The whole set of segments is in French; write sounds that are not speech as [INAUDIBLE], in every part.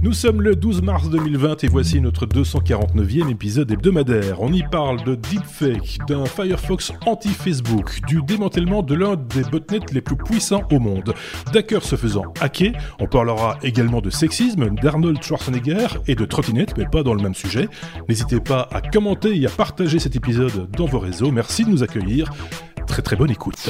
Nous sommes le 12 mars 2020 et voici notre 249e épisode hebdomadaire. On y parle de deepfake, d'un Firefox anti-Facebook, du démantèlement de l'un des botnets les plus puissants au monde, d'hackers se faisant hacker. On parlera également de sexisme, d'Arnold Schwarzenegger et de trottinette, mais pas dans le même sujet. N'hésitez pas à commenter et à partager cet épisode dans vos réseaux. Merci de nous accueillir. Très très bonne écoute.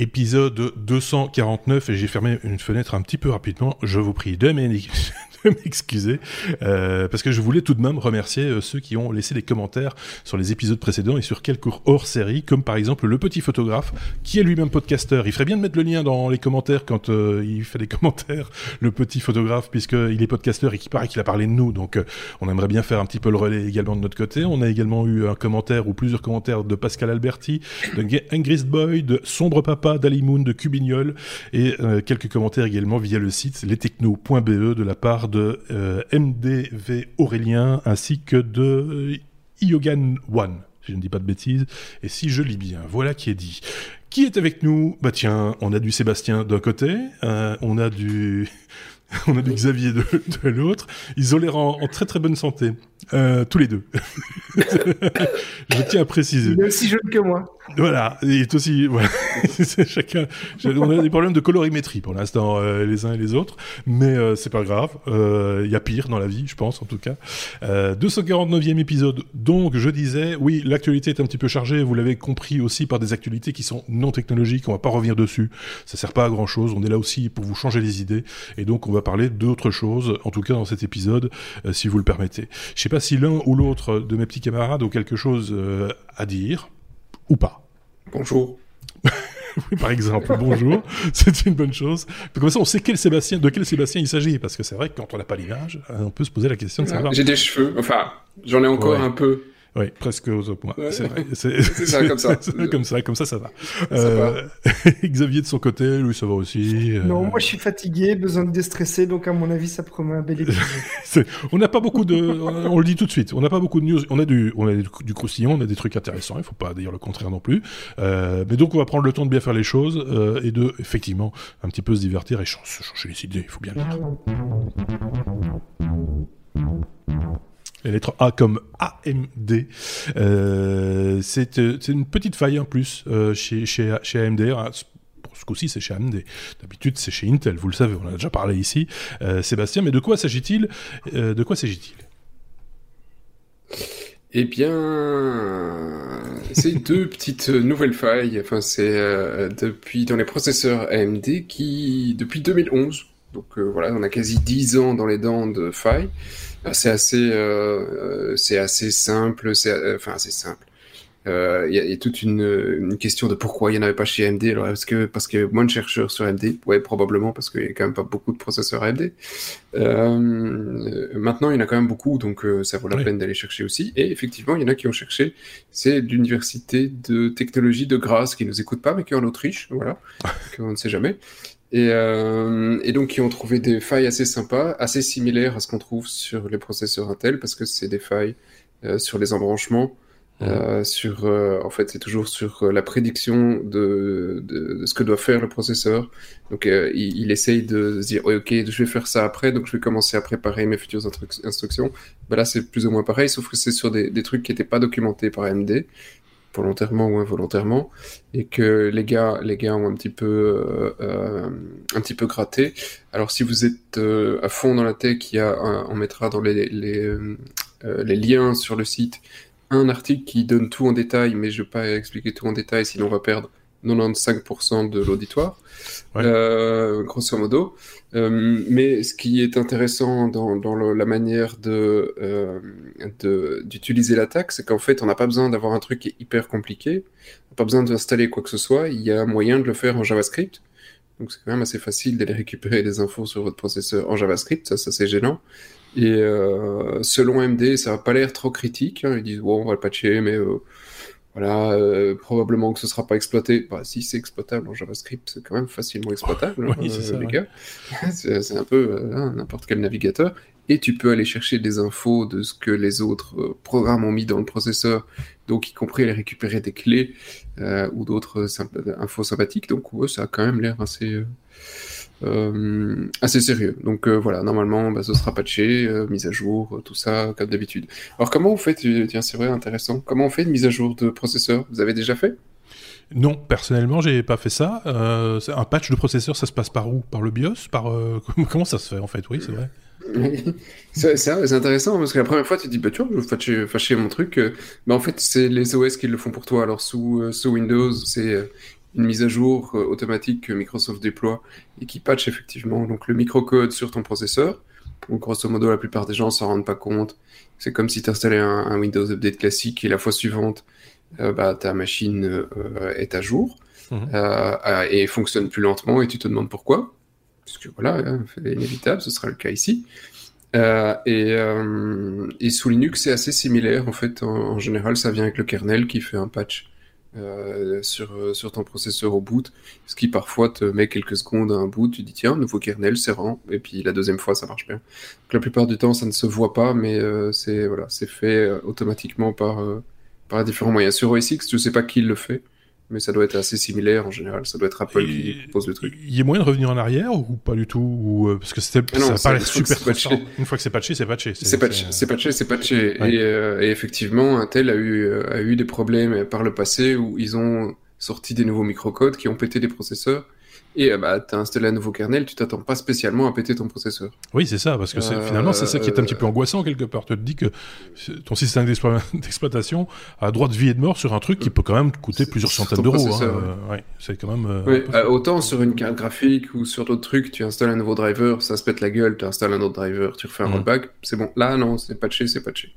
Épisode 249 et j'ai fermé une fenêtre un petit peu rapidement. Je vous prie de m'excuser [LAUGHS] [LAUGHS] euh, parce que je voulais tout de même remercier euh, ceux qui ont laissé des commentaires sur les épisodes précédents et sur quelques hors série, comme par exemple le petit photographe qui est lui-même podcasteur. Il ferait bien de mettre le lien dans les commentaires quand euh, il fait des [LAUGHS] commentaires, le petit photographe, puisqu'il est podcasteur et qu'il paraît qu'il a parlé de nous. Donc on aimerait bien faire un petit peu le relais également de notre côté. On a également eu un commentaire ou plusieurs commentaires de Pascal Alberti, de Ingrist Boy, de Sombre Papa, d'Alimoun, de Cubignol et quelques commentaires également via le site lestechno.be de la part de euh, MDV Aurélien ainsi que de Iogan One. Si je ne dis pas de bêtises. Et si je lis bien, voilà qui est dit. Qui est avec nous? Bah tiens, on a du Sébastien d'un côté, euh, on a du [LAUGHS] on a du Xavier de, l'autre. Ils ont l'air en, très très bonne santé, euh, tous les deux. [LAUGHS] je tiens à préciser. Il est aussi jeune que moi. Voilà, il est aussi. Voilà. [LAUGHS] Chacun. On a des problèmes de colorimétrie pour l'instant, euh, les uns et les autres, mais euh, c'est pas grave. Il y a pire dans la vie, je pense en tout cas. 249e épisode. Donc, je disais, oui, l'actualité est un petit peu chargée. Vous l'avez compris aussi par des actualités qui sont non technologiques. On va pas revenir dessus. Ça sert pas à grand chose. On est là aussi pour vous changer les idées, et donc on va parler d'autres choses, en tout cas dans cet épisode, euh, si vous le permettez. Je sais pas si l'un ou l'autre de mes petits camarades ont quelque chose euh, à dire, ou pas. Bonjour. [LAUGHS] oui, par exemple, bonjour, c'est une bonne chose. Comme ça, on sait quel Sébastien, de quel Sébastien il s'agit, parce que c'est vrai que quand on n'a pas l'image, on peut se poser la question de savoir. J'ai des cheveux, enfin, j'en ai encore un peu. Oui, presque aux points. C'est vrai. [LAUGHS] C'est ça, comme ça. [LAUGHS] comme ça, comme ça, ça va. Euh, [LAUGHS] Xavier de son côté, lui, ça va aussi. Euh. Non, moi, je suis fatigué, besoin de déstresser, donc à mon avis, ça promet un bel épisode. on n'a pas beaucoup de, on le dit tout de suite, on n'a pas beaucoup de news. On a du, on a du, du croustillant, on a des trucs intéressants. Il faut pas dire le contraire non plus. Euh, mais donc, on va prendre le temps de bien faire les choses euh, et de, effectivement, un petit peu se divertir et changer les idées. Il faut bien le dire. La lettre A comme AMD. Euh, c'est une petite faille en plus euh, chez, AMD. Ah, ce coup-ci, c'est chez AMD. D'habitude, c'est chez Intel, vous le savez, on en a déjà parlé ici. Euh, Sébastien, mais de quoi s'agit-il De quoi s'agit-il? Eh bien, c'est deux petites nouvelles failles. Enfin, c'est depuis dans les processeurs AMD qui, depuis 2011, donc voilà, on a quasi 10 ans dans les dents de failles. Ah, c'est assez, euh, c'est assez simple. C'est, euh, enfin, c'est simple. Euh, il y, y, a toute une, une, question de pourquoi il n'y en avait pas chez AMD. Alors, est-ce que parce qu'il y a moins de chercheurs sur AMD Ouais, probablement parce qu'il n'y a quand même pas beaucoup de processeurs AMD. Euh, maintenant, il y en a quand même beaucoup, donc euh, ça vaut la peine d'aller chercher aussi. Et effectivement, il y en a qui ont cherché. C'est l'université de technologie de Graz qui nous écoute pas, mais qui est en Autriche. Voilà, [LAUGHS] on ne sait jamais. Et, euh, et, donc, ils ont trouvé des failles assez sympas, assez similaires à ce qu'on trouve sur les processeurs Intel, parce que c'est des failles euh, sur les embranchements, euh, sur, euh, en fait, c'est toujours sur euh, la prédiction de, de, de, ce que doit faire le processeur. Donc, il, il, essaye de se dire, ok, je vais faire ça après, donc je vais commencer à préparer mes futures instructions. Ben là, c'est plus ou moins pareil, sauf que c'est sur des, des trucs qui n'étaient pas documentés par AMD volontairement ou involontairement, et que les gars, les gars ont un petit peu, euh, euh un petit peu gratté. Alors si vous êtes euh, à fond dans la tech, il y a, on mettra dans les, les, liens sur le site un article qui donne tout en détail, mais je vais pas expliquer tout en détail, sinon on va perdre 95% de l'auditoire, euh, grosso modo. Euh, mais ce qui est intéressant dans, dans le, la manière de euh, d'utiliser l'attaque, c'est qu'en fait, on n'a pas besoin d'avoir un truc qui est hyper compliqué, on n'a pas besoin d'installer quoi que ce soit, il y a moyen de le faire en JavaScript. Donc c'est quand même assez facile d'aller [LAUGHS] récupérer des infos sur votre processeur en JavaScript, ça, ça c'est gênant. Et euh, selon MD, ça n'a pas l'air trop critique. Hein. Ils disent bon, on va le patcher, mais voilà, euh, probablement que ce sera pas exploité. Bah, si c'est exploitable en JavaScript, c'est quand même facilement exploitable, oui, hein, ça, les gars. [LAUGHS] c'est un peu euh, hein, n'importe quel navigateur. et tu peux aller chercher des infos de ce que les autres programmes ont mis dans le processeur, donc y compris aller récupérer des clés ou d'autres infos sympathiques. Donc ouais, ça a quand même l'air assez euh, assez sérieux. Donc euh, voilà, normalement, bah, ce sera patché, euh, mise à jour, tout ça, comme d'habitude. Alors comment vous faites, tiens, c'est vrai, intéressant, comment on fait une mise à jour de processeur? Vous avez déjà fait? Non, personnellement, j'ai pas fait ça. un patch de processeur, ça se passe par où? Par le BIOS? Par [LAUGHS] comment ça se fait en fait? Oui, c'est vrai. c'est intéressant parce que la première fois tu te dis bah tu vois je veux fâcher, mon truc mais en fait c'est les OS qui le font pour toi alors sous, sous Windows c'est une mise à jour euh, automatique que Microsoft déploie et qui patch effectivement donc le microcode sur ton processeur. Donc grosso modo, la plupart des gens s'en rendent pas compte. C'est comme si tu installais un, Windows Update classique et la fois suivante, euh, bah, ta machine euh, est à jour mhm. et fonctionne plus lentement et tu te demandes pourquoi. Parce que voilà, hein, c'est inévitable, ce sera le cas ici. et, et, sous Linux, c'est assez similaire en fait. en, général, ça vient avec le kernel qui fait un patch euh, sur, euh, sur ton processeur au boot, ce qui parfois te met quelques secondes à un boot, tu dis tiens, nouveau kernel, c'est rend, et puis la deuxième fois ça marche bien. Donc, la plupart du temps ça ne se voit pas, mais euh, c'est voilà, c'est fait automatiquement par, par différents moyens. Sur OS X, je sais pas qui le fait, mais ça doit être assez similaire en général. Ça doit être Apple qui pose le truc. Il y a moyen de revenir en arrière ou pas du tout ou, euh, Parce que c'était ah ça paraît super patché. Une fois que c'est patché, c'est patché. C'est patché, c'est patché, c'est patché. Et, euh, et, effectivement, Intel a eu, euh, a eu des problèmes par le passé où ils ont sorti des nouveaux microcodes qui ont pété des processeurs et euh, bah, tu as installé un nouveau kernel, tu t'attends pas spécialement à péter ton processeur. Oui, c'est ça, parce que euh, finalement, c'est ça qui est un petit peu angoissant quelque part. Tu te dis que ton système [LAUGHS] d'exploitation a droit de vie et de mort sur un truc qui peut quand même coûter plusieurs centaines d'euros. Hein. Ouais, c'est quand même. Euh, autant sur une carte graphique ou sur d'autres trucs, tu installes un nouveau driver, ça se pète la gueule, tu installes un autre driver, tu refais un mmh. rollback, c'est bon. Là, non, c'est patché, c'est patché.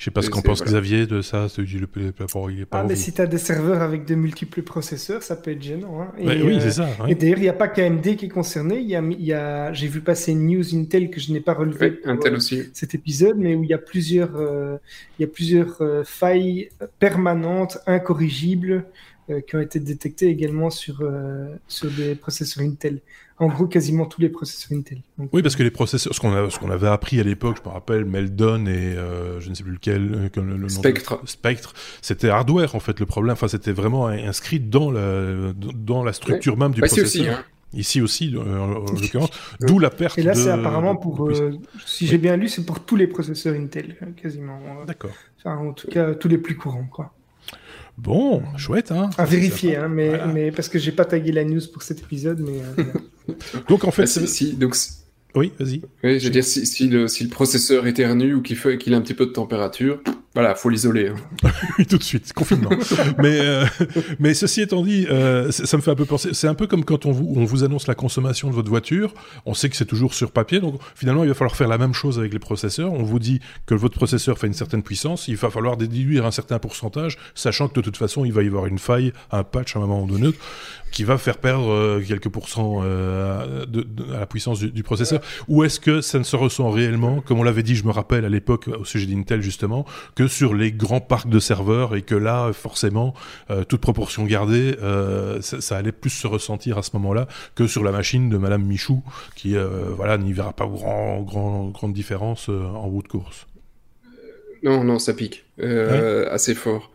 Je sais pas ce qu'en pense Xavier de ça. Le, le, ah, mais si tu as des serveurs avec de multiples processeurs, ça peut être gênant. Hein. Et, oui, c'est euh, ça. Et d'ailleurs, il n'y a pas qu'AMD qui est concerné. Il y a, y a... J'ai vu passer une news Intel que je n'ai pas relevée pour Intel aussi. cet épisode, mais où il y a plusieurs, euh, il y a plusieurs euh, failles permanentes, incorrigibles, qui ont été détectées également sur, sur des processeurs Intel en gros quasiment tous les processeurs Intel. oui, parce que les processeurs, ce qu'on ce qu'on avait appris à l'époque, je me rappelle, Meldon et euh, je ne sais plus lequel, euh, le, Spectre. Spectre, c'était hardware en fait le problème. Enfin, c'était vraiment inscrit dans la dans la structure même du processeur. Aussi, hein. Ici aussi, euh, en, [LAUGHS] l'occurrence, d'où la perte. Et là, c'est apparemment pour, si j'ai bien lu, c'est pour tous les processeurs Intel, quasiment. D'accord. Enfin, en tout cas, tous les plus courants, quoi. Bon, chouette, hein. À vérifier, hein, mais, mais parce que j'ai pas tagué la news pour cet épisode, mais. [LAUGHS] donc en fait, bah, si, donc oui, vas-y. Oui, je veux dire, si, si, le, si le processeur éternue ou qu'il qu'il a un petit peu de température, voilà, faut l'isoler. Hein. [LAUGHS] oui, tout de suite, confinement. mais, euh, mais ceci étant dit, euh, ça me fait un peu penser. C'est un peu comme quand on vous, on vous annonce la consommation de votre voiture. On sait que c'est toujours sur papier, donc finalement, il va falloir faire la même chose avec les processeurs. On vous dit que votre processeur fait une certaine puissance, il va falloir déduire un certain pourcentage, sachant que de toute façon, il va y avoir une faille, un patch à un moment donné qui va faire perdre euh, quelques pourcents euh, de, à la puissance du, processeur Ou est-ce que ça ne se ressent réellement, comme on l'avait dit, je me rappelle à l'époque au sujet d'Intel justement, que sur les grands parcs de serveurs et que là, forcément, euh, toute proportion gardée, ça, ça, allait plus se ressentir à ce moment-là que sur la machine de Madame Michou, qui voilà n'y verra pas grand, grand, grande différence en route de course. Non, non, ça pique assez fort.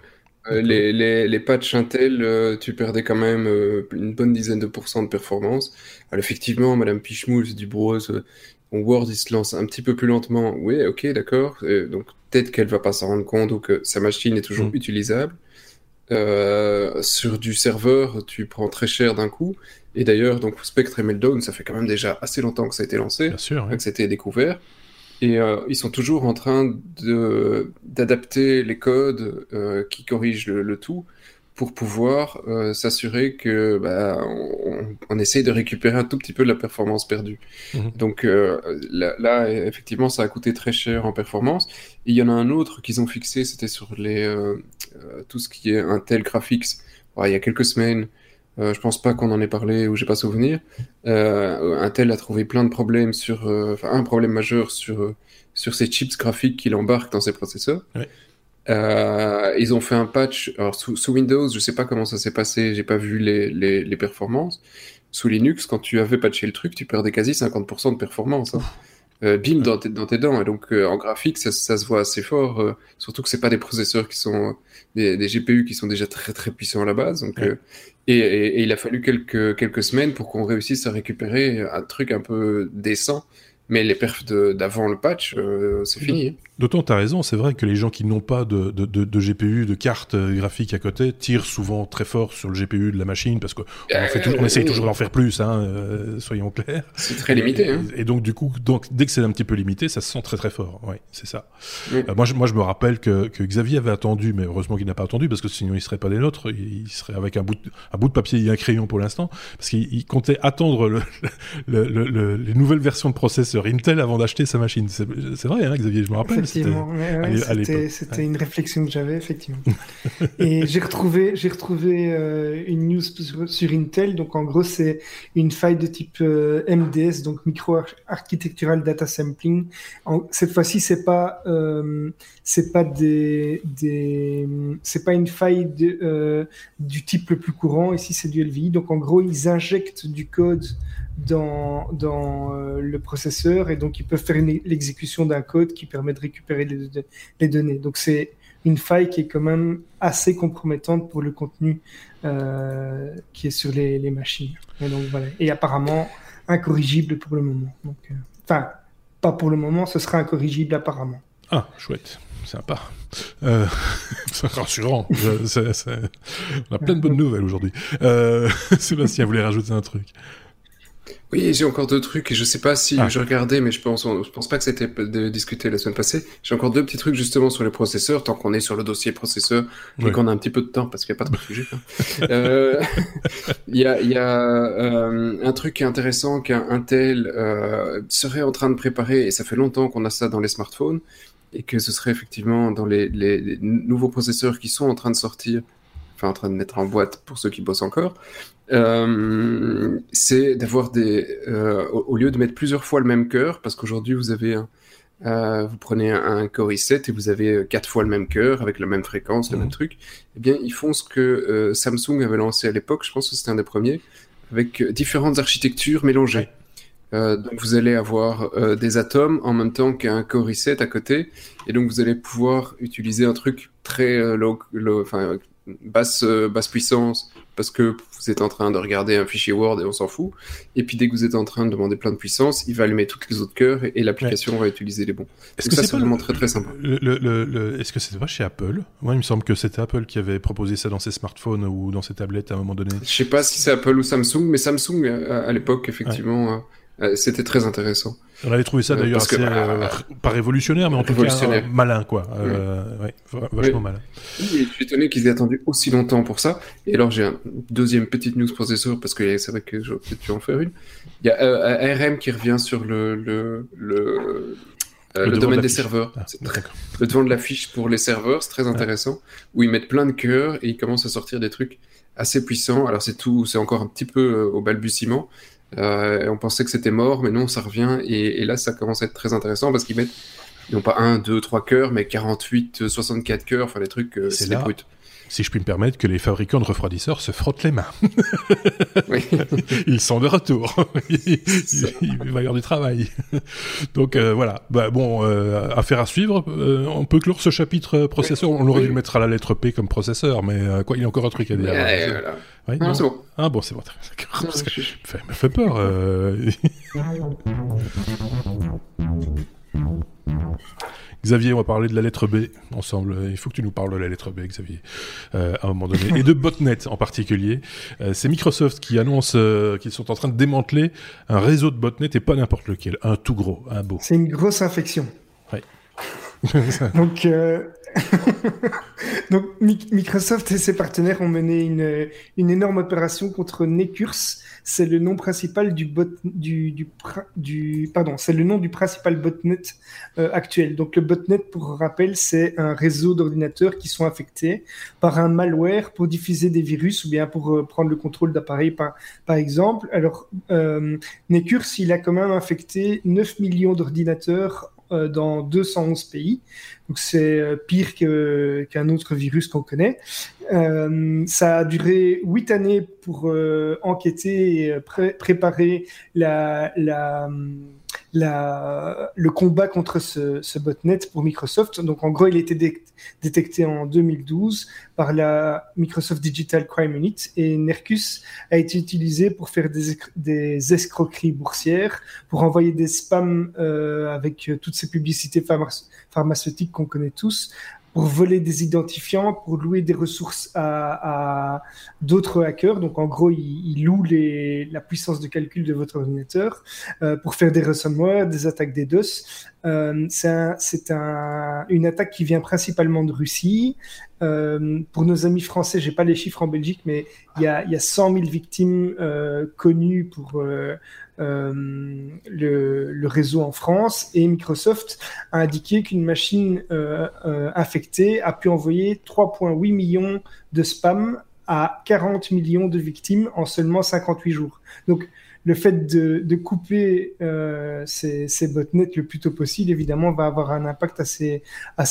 Euh, les, les, les, patchs Intel, euh, tu perdais quand même euh, une bonne dizaine de pourcents de performance. Alors effectivement, Madame Pichmoul, c'est du bros. Mon Word, il se lance un petit peu plus lentement. Oui, ok, d'accord. donc peut-être qu'elle va pas s'en rendre compte ou que sa machine est toujours mm. utilisable. sur du serveur, tu prends très cher d'un coup. Et d'ailleurs, donc Spectre et Meltdown, ça fait quand même déjà assez longtemps que ça a été lancé, Bien sûr, que ça a été découvert. Et euh, ils sont toujours en train d'adapter les codes euh, qui corrigent le, tout pour pouvoir euh, s'assurer que bah, on, on, essaye de récupérer un tout petit peu de la performance perdue. Mhm. Donc là, là, effectivement, ça a coûté très cher en performance. Et il y en a un autre qu'ils ont fixé, c'était sur les tout ce qui est Intel Graphics. il y a quelques semaines, euh, je pense pas qu'on en ait parlé ou j'ai pas souvenir. Euh, Intel a trouvé plein de problèmes sur, euh, enfin un problème majeur sur euh, sur ces chips graphiques qu'il embarque dans ses processeurs. ils ont fait un patch. Alors sous, sous, Windows, je sais pas comment ça s'est passé, j'ai pas vu les, les, les, performances. Sous Linux, quand tu avais patché le truc, tu perdais quasi 50% de performance. Hein. euh, bim dans tes, dans tes dents. Et donc euh, en graphique, ça, ça, se voit assez fort. Euh, surtout que c'est pas des processeurs qui sont des, des, GPU qui sont déjà très très puissants à la base. Donc ouais. Et, il a fallu quelques quelques semaines pour qu'on réussisse à récupérer un truc un peu décent. Mais les perfs d'avant le patch, c'est fini. D'autant, tu as raison, c'est vrai que les gens qui n'ont pas de, de, de, de, GPU, de carte graphique à côté, tirent souvent très fort sur le GPU de la machine parce qu'on euh, on essaye toujours d'en faire plus, hein, euh, soyons clairs. C'est très limité. Hein. Et, et, donc, du coup, donc, dès que c'est un petit peu limité, ça se sent très très fort. Oui, c'est ça. Oui. Euh, moi, je, moi, je me rappelle que, que Xavier avait attendu, mais heureusement qu'il n'a pas attendu parce que sinon il serait pas des nôtres. Il serait avec un bout de, un bout de papier et un crayon pour l'instant parce qu'il comptait attendre [LAUGHS] le, le, le, les nouvelles versions de processeurs Intel avant d'acheter sa machine? C'est vrai, hein, Xavier, je me rappelle. Ouais, c'était ouais. une réflexion que j'avais, effectivement. [LAUGHS] et j'ai retrouvé, j'ai retrouvé euh, une news sur, sur, Intel. Donc, en gros, c'est une faille de type euh, MDS, donc Micro Architectural Data Sampling. En, cette fois-ci, c'est pas, euh, c'est pas des, des c'est pas une faille de, du type le plus courant. Ici, c'est du LVI. Donc, en gros, ils injectent du code dans, dans euh, le processeur et donc ils peuvent faire l'exécution d'un code qui permet de récupérer les, les données. Donc c'est une faille qui est quand même assez compromettante pour le contenu euh, qui est sur les, les, machines. Et, donc, voilà. et apparemment incorrigible pour le moment. Euh, enfin, pas pour le moment, ce sera incorrigible apparemment. Ah, chouette. Sympa. Euh, [LAUGHS] c'est rassurant. Je, c est, c est... On a plein de bonnes nouvelles aujourd'hui. [LAUGHS] Sébastien voulait rajouter un truc. Oui, j'ai encore deux trucs et je sais pas si ah. je regardais, mais je pense, je pense pas que c'était de discuter la semaine passée. J'ai encore deux petits trucs justement sur les processeurs, tant qu'on est sur le dossier processeur et qu'on a un petit peu de temps parce qu'il n'y a pas trop de [LAUGHS] sujets. [LAUGHS] Il euh, y a, y a euh, un truc qui est intéressant qu'un Intel euh, serait en train de préparer et ça fait longtemps qu'on a ça dans les smartphones et que ce serait effectivement dans les, les, les nouveaux processeurs qui sont en train de sortir enfin en train de mettre en boîte pour ceux qui bossent encore, euh, c'est d'avoir des, euh, au, lieu de mettre plusieurs fois le même cœur, parce qu'aujourd'hui vous avez un, euh, vous prenez un, un, Core i7 et vous avez quatre fois le même cœur avec la même fréquence, le mmh. même truc. Eh bien, ils font ce que Samsung avait lancé à l'époque. Je pense que c'était un des premiers, avec différentes architectures mélangées. Euh, donc vous allez avoir euh, des atomes en même temps qu'un Core i7 à côté, et donc vous allez pouvoir utiliser un truc très euh, low, low enfin basse, basse puissance parce que vous êtes en train de regarder un fichier Word et on s'en fout. Et puis dès que vous êtes en train de demander plein de puissance, il va allumer toutes les autres cœurs et, et l'application ouais. va utiliser les bons. Est-ce que c'est vraiment le, très très sympa. Le, le, Est-ce que c'était pas chez Apple? Moi, il me semble que c'était Apple qui avait proposé ça dans ses smartphones ou dans ses tablettes à un moment donné. Je sais pas si c'est Apple ou Samsung, mais Samsung à, à l'époque, effectivement. Ouais. Euh, c'était très intéressant. On avait trouvé ça d'ailleurs assez, que, euh, pas révolutionnaire, mais en tout cas euh, malin, quoi. Euh, ouais vachement oui. malin. Oui, je suis étonné qu'ils aient attendu aussi longtemps pour ça. Et alors, j'ai un deuxième petite news processeur, parce que c'est vrai que je vais peut-être en faire une. Il y a euh, ARM qui revient sur le, le, le, le, le domaine de des serveurs. Ah, le devant de la fiche pour les serveurs, c'est très intéressant, ouais. où ils mettent plein de cœurs et ils commencent à sortir des trucs assez puissants. Alors, c'est tout, c'est encore un petit peu au balbutiement. Euh, on pensait que c'était mort, mais non, ça revient. Et, et, là, ça commence à être très intéressant parce qu'ils mettent non pas 1, 2, 3 cœurs, mais 48, 64 cœurs, enfin les trucs, euh, c'est brut. Si je puis me permettre, que les fabricants de refroidisseurs se frottent les mains. [LAUGHS] oui. [LAUGHS] Ils sont de retour. [LAUGHS] il, il, va y avoir du travail. Donc euh, voilà. Bah, bon, euh, affaire à suivre. Euh, on peut clore ce chapitre processeur. On aurait dû le mettre à la lettre P comme processeur, mais euh, quoi, il y a encore un truc à dire. Ouais, voilà. oui, non, non c'est bon. Ah bon, c'est bon. D'accord. Parce que ça me fait peur. Xavier, on va parler de la lettre B ensemble. Il faut que tu nous parles de la lettre B, Xavier, euh, à un moment donné. Et de botnet en particulier. Euh, c'est Microsoft qui annonce euh, qu'ils sont en train de démanteler un réseau de botnet et pas n'importe lequel. Un tout gros, un beau. C'est une grosse infection. [LAUGHS] Donc, euh, [LAUGHS] Microsoft et ses partenaires ont mené une, énorme opération contre Necurs. C'est le nom principal du bot du, pardon, c'est le nom du principal botnet euh, actuel. Donc le botnet, pour rappel, c'est un réseau d'ordinateurs qui sont affectés par un malware pour diffuser des virus ou bien pour euh, prendre le contrôle d'appareils par, exemple. Alors Necurs, il a quand même infecté 9 millions d'ordinateurs dans 211 pays. Donc c'est euh, pire que, qu'un autre virus qu'on connaît. Euh, ça a duré huit années pour euh, enquêter et pré préparer la, la, le combat contre ce, botnet pour Microsoft. Donc en gros, il a été détecté en 2012 par la Microsoft Digital Crime Unit et Nercus a été utilisé pour faire des, des escroqueries boursières, pour envoyer des spams euh, avec toutes ces publicités pharmaceutiques qu'on connaît tous, pour voler des identifiants, pour louer des ressources à, d'autres hackers. Donc en gros, ils, ils louent la puissance de calcul de votre ordinateur euh, pour faire des ransomware, des attaques DDoS. Euh, c'est un, un, une attaque qui vient principalement de Russie. Euh, pour nos amis français, j'ai pas les chiffres en Belgique, mais il y a, il y a 100 000 victimes connues pour le, le, réseau en France et Microsoft a indiqué qu'une machine euh, euh, infectée a pu envoyer 3,8 millions de spam à 40 millions de victimes en seulement 58 jours. Donc le fait de, couper euh, ces, botnets le plus tôt possible, évidemment, va avoir un impact assez,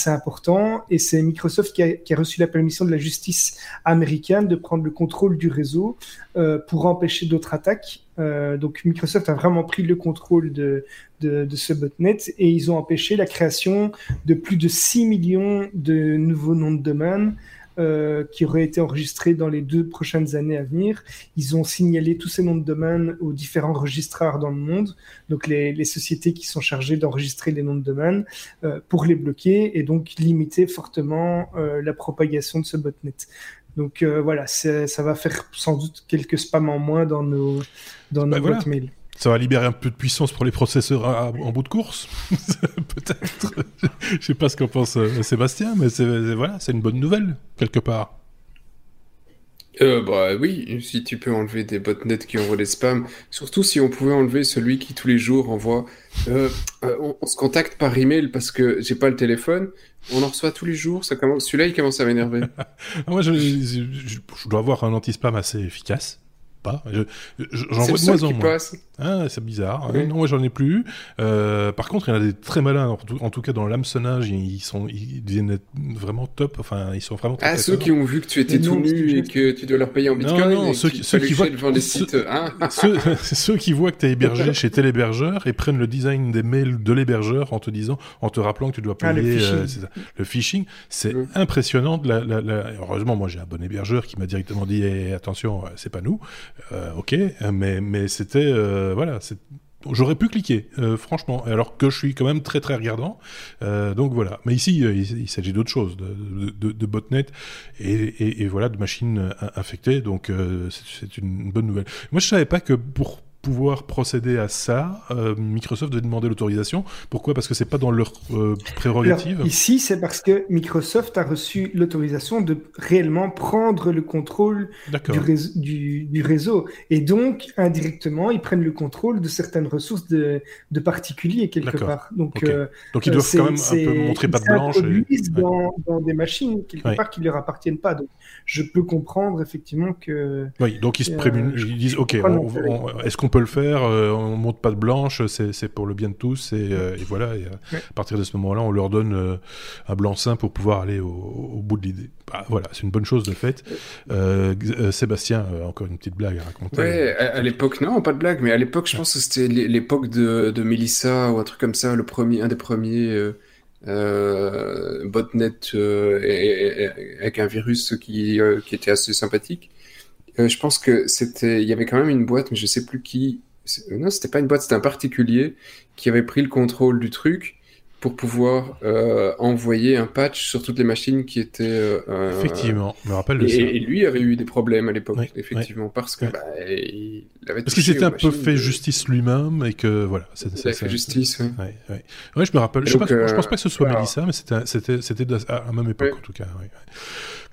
important. Et c'est Microsoft qui a, reçu la permission de la justice américaine de prendre le contrôle du réseau euh, pour empêcher d'autres attaques. Euh, donc Microsoft a vraiment pris le contrôle de, de, de, ce botnet et ils ont empêché la création de plus de 6 millions de nouveaux noms de domaine euh, qui auraient été enregistrés dans les deux prochaines années à venir. Ils ont signalé tous ces noms de domaine aux différents registrars dans le monde, donc les, les sociétés qui sont chargées d'enregistrer les noms de domaine, euh, pour les bloquer et donc limiter fortement euh, la propagation de ce botnet. Donc euh, voilà, ça va faire sans doute quelques spams en moins dans nos, dans nos boîtes voilà. mail. Ça va libérer un peu de puissance pour les processeurs à, à, en bout de course, [LAUGHS] peut-être. Je sais pas ce qu'en pense euh, Sébastien, mais c'est voilà, c'est une bonne nouvelle quelque part. Euh, bah oui, si tu peux enlever des botnets qui envoient des spams, surtout si on pouvait enlever celui qui tous les jours envoie. Euh, euh, on, on, se contacte par email parce que j'ai pas le téléphone. On en reçoit tous les jours. Ça commence. Celui-là, il commence à m'énerver. [LAUGHS] Moi, je, je, je, je, dois avoir un anti-spam assez efficace pas. J'en vois de moins en moins. Ah, c'est bizarre. Oui. Non, moi j'en ai plus. Euh, par contre, il y en a des très malins. En tout, en tout cas, dans l'hameçonnage, ils sont, ils deviennent vraiment top. Enfin, ils sont vraiment. Très ah, ceux qui ont vu que tu étais tout nu et que tu dois leur payer en bitcoin. Non, non, ceux qui, ceux qui voient devant ceux, sites, hein [LAUGHS] ceux, [LAUGHS] ceux, qui voient que tu es hébergé chez tel hébergeur et prennent le design des mails de l'hébergeur en te disant, en te rappelant que tu dois payer ah, le phishing. Euh, le phishing. C'est impressionnant. De la, la, la... Heureusement, moi j'ai un bon hébergeur qui m'a directement dit hey, attention, c'est pas nous. Euh, ok, mais, mais c'était. Euh, voilà, J'aurais pu cliquer, euh, franchement, alors que je suis quand même très très regardant. Donc voilà. Mais ici, il, s'agit d'autre chose, de, de, botnet et, et, et, voilà, de machines infectées. Donc c'est une bonne nouvelle. Moi, je savais pas que pour pouvoir procéder à ça, euh, Microsoft devait demander l'autorisation. Pourquoi? Parce que c'est pas dans leur euh, prérogative. Alors, ici, c'est parce que Microsoft a reçu l'autorisation de réellement prendre le contrôle du réseau, du, du réseau, et donc indirectement, ils prennent le contrôle de certaines ressources de, de particuliers quelque part. Donc, okay. euh, donc ils doivent quand même un peu montrer patte blanche. Ils et... dans, ouais. dans, des machines quelque ouais. part qui leur appartiennent pas. Donc, je peux comprendre effectivement que. Oui, donc ils se prémunent, ils disent, ok, est-ce qu'on peut le faire, euh, on monte pas de blanche, c'est pour le bien de tous, et, euh, et voilà, et, ouais. à partir de ce moment-là, on leur donne euh, un blanc-seing pour pouvoir aller au, au bout de l'idée. Bah, voilà, c'est une bonne chose de fait. Sébastien, encore une petite blague à raconter. Ouais, à, à l'époque, non, pas de blague, mais à l'époque, je pense que c'était l'époque de, de Melissa ou un truc comme ça, le premier, un des premiers. Euh, botnet euh, et, et, avec un virus qui, euh, qui était assez sympathique. Euh, je pense que c'était, il y avait quand même une boîte, mais je sais plus qui. Non, c'était pas une boîte, c'était un particulier qui avait pris le contrôle du truc pour pouvoir euh, envoyer un patch sur toutes les machines qui étaient. Euh, effectivement, je me rappelle de et, ça. Et lui avait eu des problèmes à l'époque, oui, effectivement, oui. parce que oui. bah, il avait parce qu'il s'était un peu fait de... justice lui-même et que voilà. Il a fait justice. Oui. Ouais, ouais. ouais, je me rappelle. Je, donc, pense, euh, pas que ce soit voilà. Mélissa, mais c'était c'était c'était à la même époque en tout cas.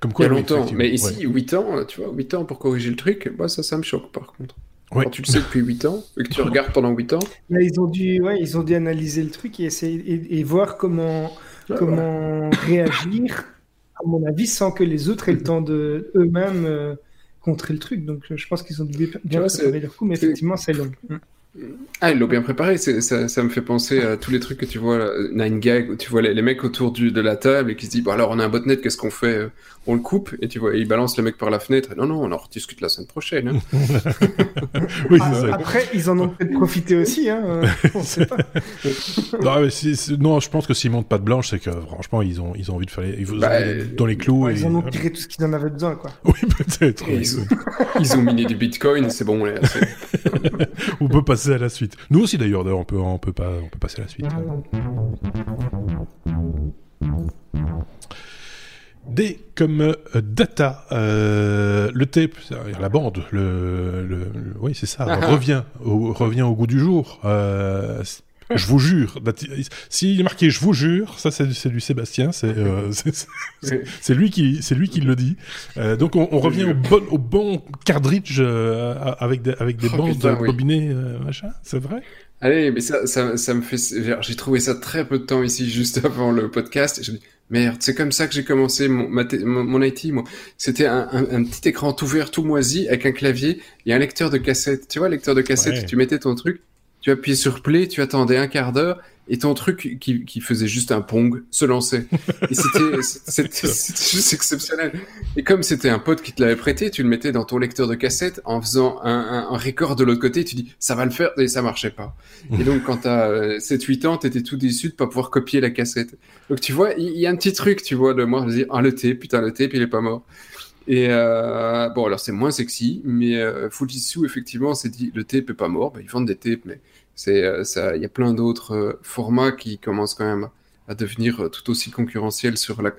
Comme quoi, il y a longtemps. Mais ici, 8 ans, tu vois, 8 ans pour corriger le truc, moi ça, ça me choque par contre. Ouais. Quand tu le sais depuis 8 ans et que tu regardes pendant 8 ans. Là, ils ont dû, ouais, ils ont dû analyser le truc et essayer et, et voir comment, ah, comment ouais. réagir, à mon avis, sans que les autres aient le temps de eux-mêmes euh, contrer le truc. Donc, je pense qu'ils ont dû bien préparer leur coup, mais effectivement, c'est long. Ah, ils l'ont bien préparé. Ça, ça, me fait penser à tous les trucs que tu vois, Nine Gag, où tu vois les, mecs autour du, de la table et qui se disent, bon alors on a un botnet, qu'est-ce qu'on fait On le coupe et tu vois, ils balancent le mec par la fenêtre. Non, non, on en rediscute la semaine prochaine. Hein. [LAUGHS] oui, après, ils en ont peut-être profité aussi. Hein, euh, on sait pas. [LAUGHS] non, mais non, je pense que s'ils montent pas de blanche, c'est que franchement, ils ont, ils ont envie de faire les, bah, dans les clous. Ils en ont tiré tout ce qu'ils en avaient besoin, quoi. [LAUGHS] Oui, peut-être. Ils, ont miné du bitcoin, c'est bon. on [LAUGHS] peut passer à la suite. Nous aussi d'ailleurs, on peut, on peut pas, on peut passer à la suite. D comme euh, data, euh, le tape, la bande, le, le, oui c'est ça, ah. revient, au, revient au goût du jour. Euh, [LAUGHS] je vous jure. S'il est marqué je vous jure, ça c'est du Sébastien, c'est euh, [LAUGHS] [LAUGHS] lui qui c'est lui qui le dit. Euh, donc on, on, revient au bon au bon cartridge euh, avec des avec des oh, bandes bobinées euh, machin, c'est vrai? Allez, mais ça, ça, ça me fait. J'ai trouvé ça très peu de temps ici, juste avant le podcast. Et je me dis, merde, c'est comme ça que j'ai commencé mon, mon, IT, moi. C'était un, un, un, petit écran tout vert, tout moisi, avec un clavier et un lecteur de cassette. Tu vois, lecteur de cassette, tu mettais ton truc tu appuyais sur play, tu attendais un quart d'heure et ton truc qui, qui faisait juste un pong se lançait. Et [LAUGHS] c'était juste exceptionnel. Et comme c'était un pote qui te l'avait prêté, tu le mettais dans ton lecteur de cassette en faisant un, un, record de l'autre côté, tu dis ça va le faire et ça marchait pas. Et donc quand t'as 7-8 ans, t'étais tout déçu de pas pouvoir copier la cassette. Donc tu vois, il y, a un petit truc, tu vois, de moi, de dire ah le tape, putain le tape il est pas mort. Et euh, bon, alors c'est moins sexy, mais euh, Fujitsu, effectivement, s'est dit le tape est pas mort. Bah, ils vendent des tapes, mais c'est euh, ça. Il y a plein d'autres formats qui commencent quand même à devenir tout aussi concurrentiels sur la,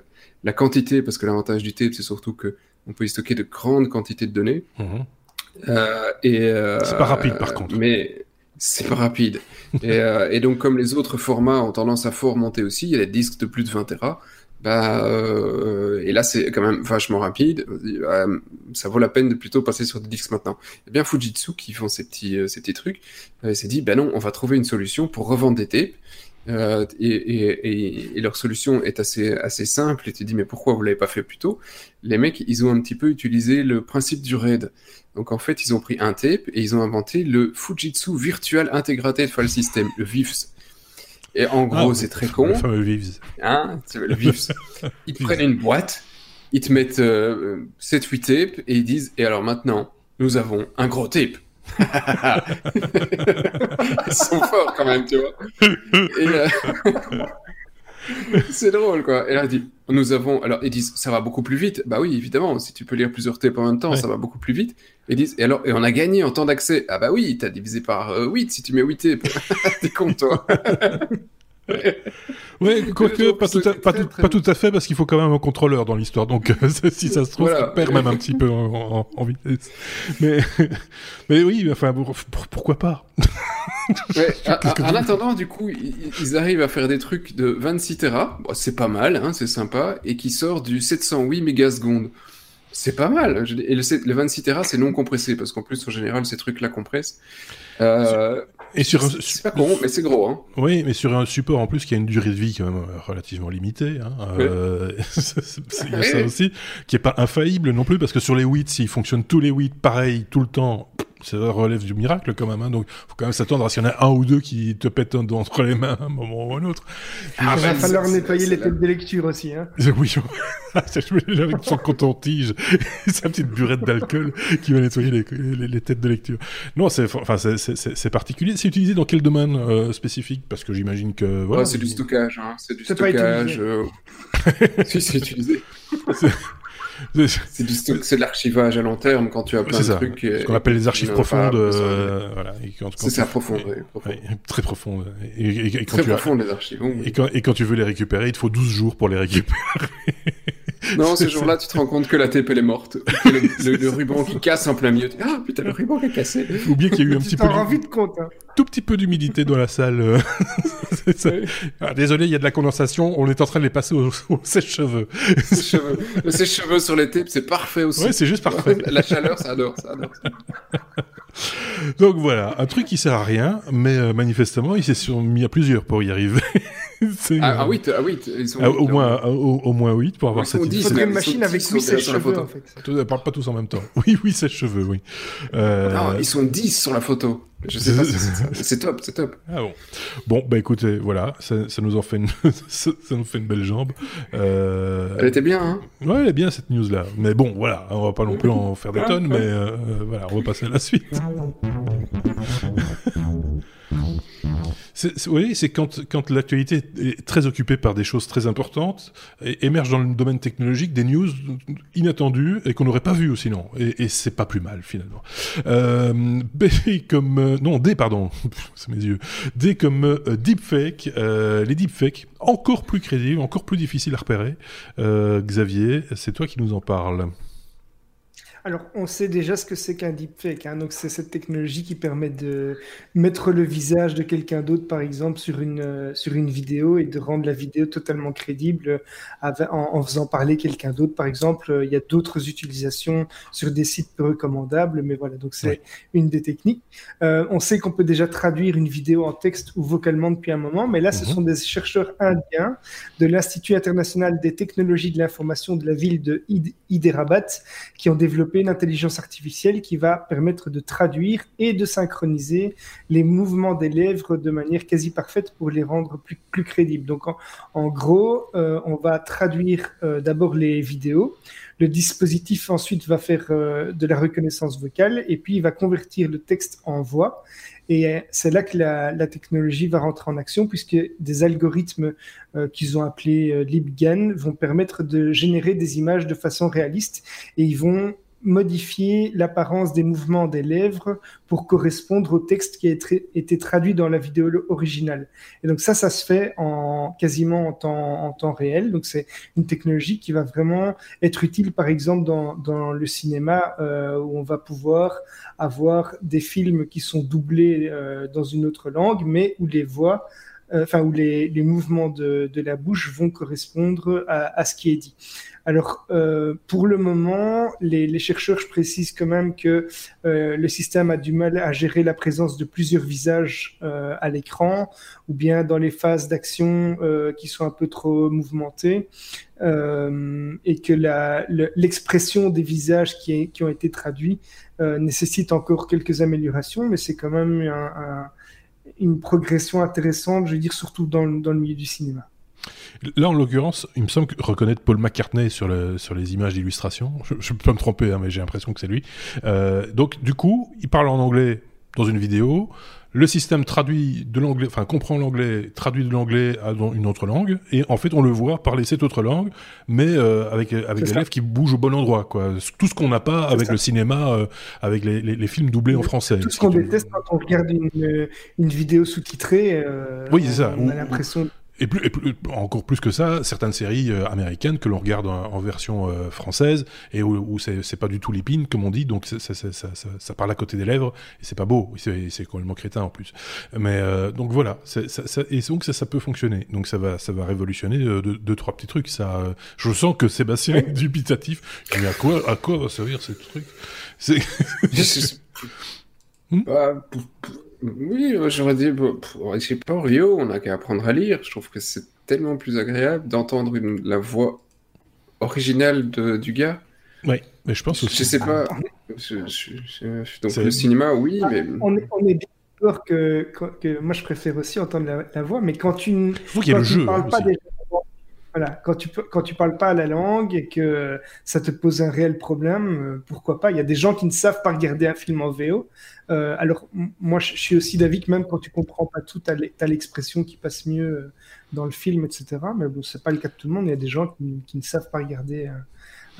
la quantité, parce que l'avantage du tape, c'est surtout que on peut y stocker de grandes quantités de données. Mhm. Euh, et c'est pas rapide, par contre. Mais c'est pas rapide. et, et, donc, comme les autres formats ont tendance à fort monter aussi, il y a des disques de plus de 20 Tera. Bah, euh, et là, c'est quand même vachement rapide. Euh, ça vaut la peine de plutôt passer sur disques maintenant. Et bien, Fujitsu, qui font ces petits, euh, ces petits trucs, s'est dit, ben non, on va trouver une solution pour revendre des tapes. Et, leur solution est assez, assez simple. Et tu dis, mais pourquoi vous l'avez pas fait plus tôt? Les mecs, ils ont un petit peu utilisé le principe du RAID. Donc en fait, ils ont pris un tape et ils ont inventé le Fujitsu Virtual Integrated File System, le VIFS. Et en gros, ah, c'est très con. Le fameux Vivs. Hein le Vivs. [LAUGHS] Ils te prennent une boîte, ils te mettent euh, 7-8 tapes et ils disent Et alors maintenant, nous avons un gros tape. [LAUGHS] [LAUGHS] ils sont forts quand même, tu vois. Et, euh, [LAUGHS] c'est drôle, quoi. Et là, dit, nous avons, alors, ils disent, ça va beaucoup plus vite. Bah oui, évidemment, si tu peux lire plusieurs tapes en même temps, ça va beaucoup plus vite. Et ils disent, et alors, et on a gagné en temps d'accès. Ah bah oui, t'as divisé par 8 euh, si tu mets 8 tapes. [LAUGHS] T'es con, toi. [LAUGHS] ouais, quoique pas, tout à, pas, pas tout à fait parce qu'il faut quand même un contrôleur dans l'histoire. Donc si ça se trouve, voilà. tu perds même un petit peu en, en, vitesse. Mais mais oui, enfin pourquoi pas? [LAUGHS] ouais, En attendant, du coup, ils, arrivent à faire des trucs de 26 Tera. Bon, c'est pas mal, hein, c'est sympa, et qui sort du 708 mégasecondes. C'est pas mal. Et le, le 26 Tera, c'est non compressé parce qu'en plus, en général, ces trucs-là compressent. Euh, et sur c'est pas con, mais c'est gros. Hein. Oui, mais sur un support en plus qui a une durée de vie quand même euh, relativement limitée. Hein, euh, [LAUGHS] il y a ça aussi, qui est pas infaillible non plus, parce que sur les 8, s'ils fonctionnent tous les 8 pareil tout le temps, ça relève du miracle quand même. Hein, donc, faut quand même s'attendre à ce qu'il y en a un ou deux qui te pètent entre les mains à un moment ou un autre. Ah, il va falloir nettoyer les têtes de lecture aussi. Hein. [LAUGHS] Oui, [LAUGHS] avec son coton-tige et sa petite burette d'alcool qui va nettoyer les, les, têtes de lecture. Non, c'est enfin c'est particulier. C'est utilisé dans quel domaine euh, spécifique? Parce que j'imagine que voilà. c'est du stockage. Hein. C'est du stockage. Euh... [LAUGHS] si c'est utilisé. c'est de l'archivage à long terme quand tu as plein de ça. trucs. Ce qu'on appelle les archives profondes. Euh, voilà. C'est ça, profond, très profonde. Et, très profondes, les archives. Et, quand, et quand tu veux les récupérer, il te faut 12 jours pour les récupérer. Non, ce jour-là, tu te rends compte que la tape, elle est morte. le, [LAUGHS] ruban qui casse en plein milieu. Ah, putain, le ruban qui est cassé. Oubliez qu'il y a eu un petit peu. vite compte, hein. Tout petit peu d'humidité dans la salle. Euh. [LAUGHS] ah, désolé, il y a de la condensation. On est en train de les passer au, sèche-cheveux. Le sèche-cheveux sur les tapes, c'est parfait aussi. Ouais, c'est juste parfait. la chaleur, ça adore, ça adore. Donc voilà, un truc qui sert à rien, mais euh, manifestement, il s'est mis à plusieurs pour y arriver. [LAUGHS] [LAUGHS] ah, ah, oui, ah oui, ils sont ah, au, moins, au, au, moins 8 pour avoir cette Il faudrait une machine avec 8 sèche-cheveux en fait. Ils parlent pas tous en même temps. Oui, oui, sèche-cheveux, oui. Euh... Non, ils sont 10 sur la photo. Je sais pas, [LAUGHS] c'est top, c'est top. Ah bon. Bon, bah écoutez, voilà, ça, ça nous en fait une, [LAUGHS] ça, nous fait une belle jambe. Euh... Elle était bien, hein Ouais, elle est bien cette news là. Mais bon, voilà, on va pas non plus en faire des tonnes, mais euh, voilà, on va passer à la suite. Oui, c'est quand, l'actualité est très occupée par des choses très importantes, et émergent dans le domaine technologique des news inattendues et qu'on n'aurait pas vues sinon. Et, et c'est pas plus mal finalement. Euh, [LAUGHS] comme euh, non D pardon, [LAUGHS] c'est mes yeux. D comme euh, deepfake. Euh, les deepfakes encore plus crédibles, encore plus difficiles à repérer. Xavier, c'est toi qui nous en parles. Alors, on sait déjà ce que c'est qu'un deepfake. Hein. Donc, c'est cette technologie qui permet de mettre le visage de quelqu'un d'autre, par exemple, sur une, euh, sur une vidéo et de rendre la vidéo totalement crédible en, faisant parler quelqu'un d'autre. Par exemple, il y a d'autres utilisations sur des sites peu recommandables, mais voilà, donc c'est une des techniques. Euh, on sait qu'on peut déjà traduire une vidéo en texte ou vocalement depuis un moment, mais là, ce mhm. sont des chercheurs indiens de l'Institut international des technologies de l'information de la ville de Hyderabad qui ont développé une intelligence artificielle qui va permettre de traduire et de synchroniser les mouvements des lèvres de manière quasi parfaite pour les rendre plus, plus crédibles. Donc en, gros, euh, on va traduire euh, d'abord les vidéos. Le dispositif ensuite va faire euh, de la reconnaissance vocale et puis il va convertir le texte en voix. Et c'est là que la, technologie va rentrer en action, puisque des algorithmes qu'ils ont appelés LibGAN vont permettre de générer des images de façon réaliste et ils vont modifier l'apparence des mouvements des lèvres pour correspondre au texte qui a été traduit dans la vidéo originale. Et donc ça, ça se fait en quasiment en temps, en temps réel. Donc c'est une technologie qui va vraiment être utile, par exemple, dans, dans le cinéma, euh, où on va pouvoir avoir des films qui sont doublés euh, dans une autre langue, mais où les voix euh, enfin où les, les mouvements de, de, la bouche vont correspondre à, à ce qui est dit. Alors, euh, pour le moment, les, les, chercheurs précisent quand même que euh, le système a du mal à gérer la présence de plusieurs visages euh, à l'écran, ou bien dans les phases d'action euh, qui sont un peu trop mouvementées, euh, et que l'expression des visages qui, qui, ont été traduits nécessite encore quelques améliorations, mais c'est quand même un, un, une progression intéressante, je veux dire, surtout dans, dans le milieu du cinéma. Là, en l'occurrence, il me semble que reconnaître Paul McCartney sur, le, sur les images d'illustration, je, peux me tromper, hein, mais j'ai l'impression que c'est lui. Euh, donc, du coup, il parle en anglais dans une vidéo. Le système traduit de l'anglais, enfin comprend l'anglais, traduit de l'anglais à une autre langue, et en fait on le voit parler cette autre langue, mais euh, avec avec des lèvres qui bougent au bon endroit, quoi. Tout ce qu'on n'a pas avec le cinéma, euh, avec les, les, les, films doublés en français. Tout ce qu'on déteste quand on regarde une, une vidéo sous-titrée. Euh, oui, c'est ça. On a l'impression et, plus, et plus, encore plus que ça, certaines séries euh, américaines que l'on regarde en, version euh, française et où, où c'est pas du tout l'épine, comme on dit, donc ça, ça, ça, ça, parle à côté des lèvres et c'est pas beau, c'est complètement crétin en plus. Mais euh, donc voilà, et donc ça, ça peut fonctionner. Donc ça va, ça va révolutionner deux, deux trois petits trucs. Ça, je sens que Sébastien est dubitatif. Mais à quoi, à quoi va servir ce truc? C'est. [LAUGHS] bah, oui, j'aurais dit, bon, je sais pas, Rio, on n'a qu'à apprendre à lire. Je trouve que c'est tellement plus agréable d'entendre la voix originale de, du gars. Oui, mais je pense aussi. Je sais pas. Je, donc le cinéma, oui, ah, mais. On est, on est bien d'accord que, que, moi je préfère aussi entendre la, voix, mais quand tu ne parles pas déjà voilà, quand tu quand tu parles pas la langue et que ça te pose un réel problème, euh, pourquoi pas? Il y a des gens qui ne savent pas regarder un film en VO. Euh, alors moi, je suis aussi d'avis que même quand tu comprends pas tout, tu as l'expression qui passe mieux euh, dans le film, etc. Mais bon, c'est pas le cas de tout le monde. Il y a des gens qui, ne savent pas regarder un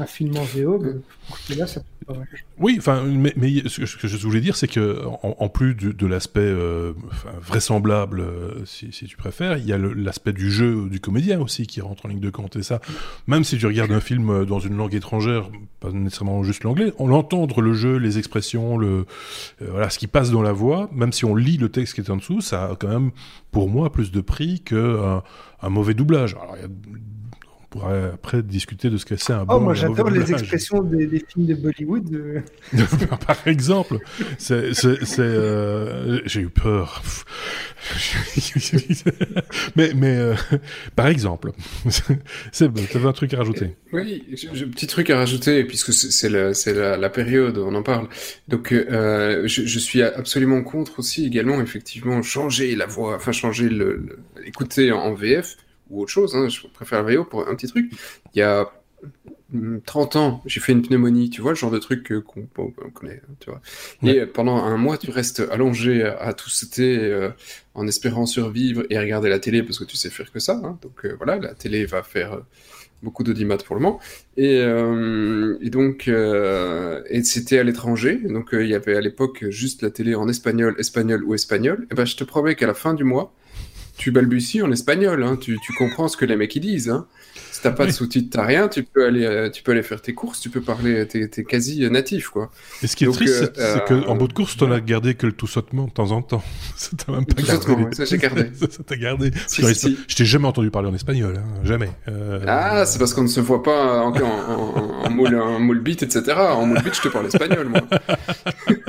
film en VO, pour que là, ça peut pas Oui, enfin, mais, mais, ce, que, je voulais dire, c'est que en, plus de, l'aspect euh, vraisemblable, euh, si, tu préfères, il y a l'aspect du jeu du comédien aussi qui rentre en ligne de compte. Et ça, même si tu regardes un film euh, dans une langue étrangère, pas nécessairement juste l'anglais, on l'entendre le jeu, les expressions, le voilà, ce qui passe dans la voix, même si on lit le texte qui est en dessous, ça a quand même, pour moi, plus de prix que un, un mauvais doublage. Alors, il y a pourra après discuter de ce que c'est un Oh, bon. moi un mauvais j'adore les expressions des, des films de Bollywood. euh. [LAUGHS] Par exemple, c'est, euh, j'ai eu peur. [LAUGHS] mais, mais, euh, par exemple, [LAUGHS] c'est un truc à rajouter? Oui, j'ai j'ai un petit truc à rajouter, puisque c'est la, c'est la, la période, on en parle. Donc, euh, je, je suis absolument contre aussi, également, effectivement, changer la voix, enfin, changer le, le- écouter en, en VF ou autre chose, hein, je préfère la VO pour un petit truc. Il y a hum, 30 ans, j'ai fait une pneumonie, tu vois, le genre de truc qu'on bon, connaît, hein, tu vois. Et pendant un mois, tu restes allongé à, à tout c'était euh, en espérant survivre et regarder la télé parce que tu sais faire que ça. hein. Donc euh, voilà, la télé va faire euh, beaucoup d'audimat pour le moment. Et, euh, et donc, et c'était à l'étranger. Donc, il y avait à l'époque juste la télé en espagnol, espagnol ou espagnol. Et ben, je te promets qu'à la fin du mois, tu balbuties en espagnol. Hein, tu, tu comprends ce que les mecs ils disent. Hein. Si t'as pas de sous-titres, t'as rien. Tu peux aller, euh, tu peux aller faire tes courses. Tu peux parler. T'es, t'es quasi natif, quoi. Et ce qui est Donc, triste, euh, c'est, euh, en bout de course, t'en as gardé que le tout sautement de temps en temps. [LAUGHS] ça t'a même pas Tout gardé. sautement, ça, j'ai gardé. [LAUGHS] ça, t'a gardé. Si, Parce si, que si. Je t'ai jamais entendu parler en espagnol, hein, jamais. Euh, Ah, c'est parce qu'on ne se voit pas en, en, en, en moule, en moule beat, etc. En moule beat, je te parle espagnol, moi. [LAUGHS]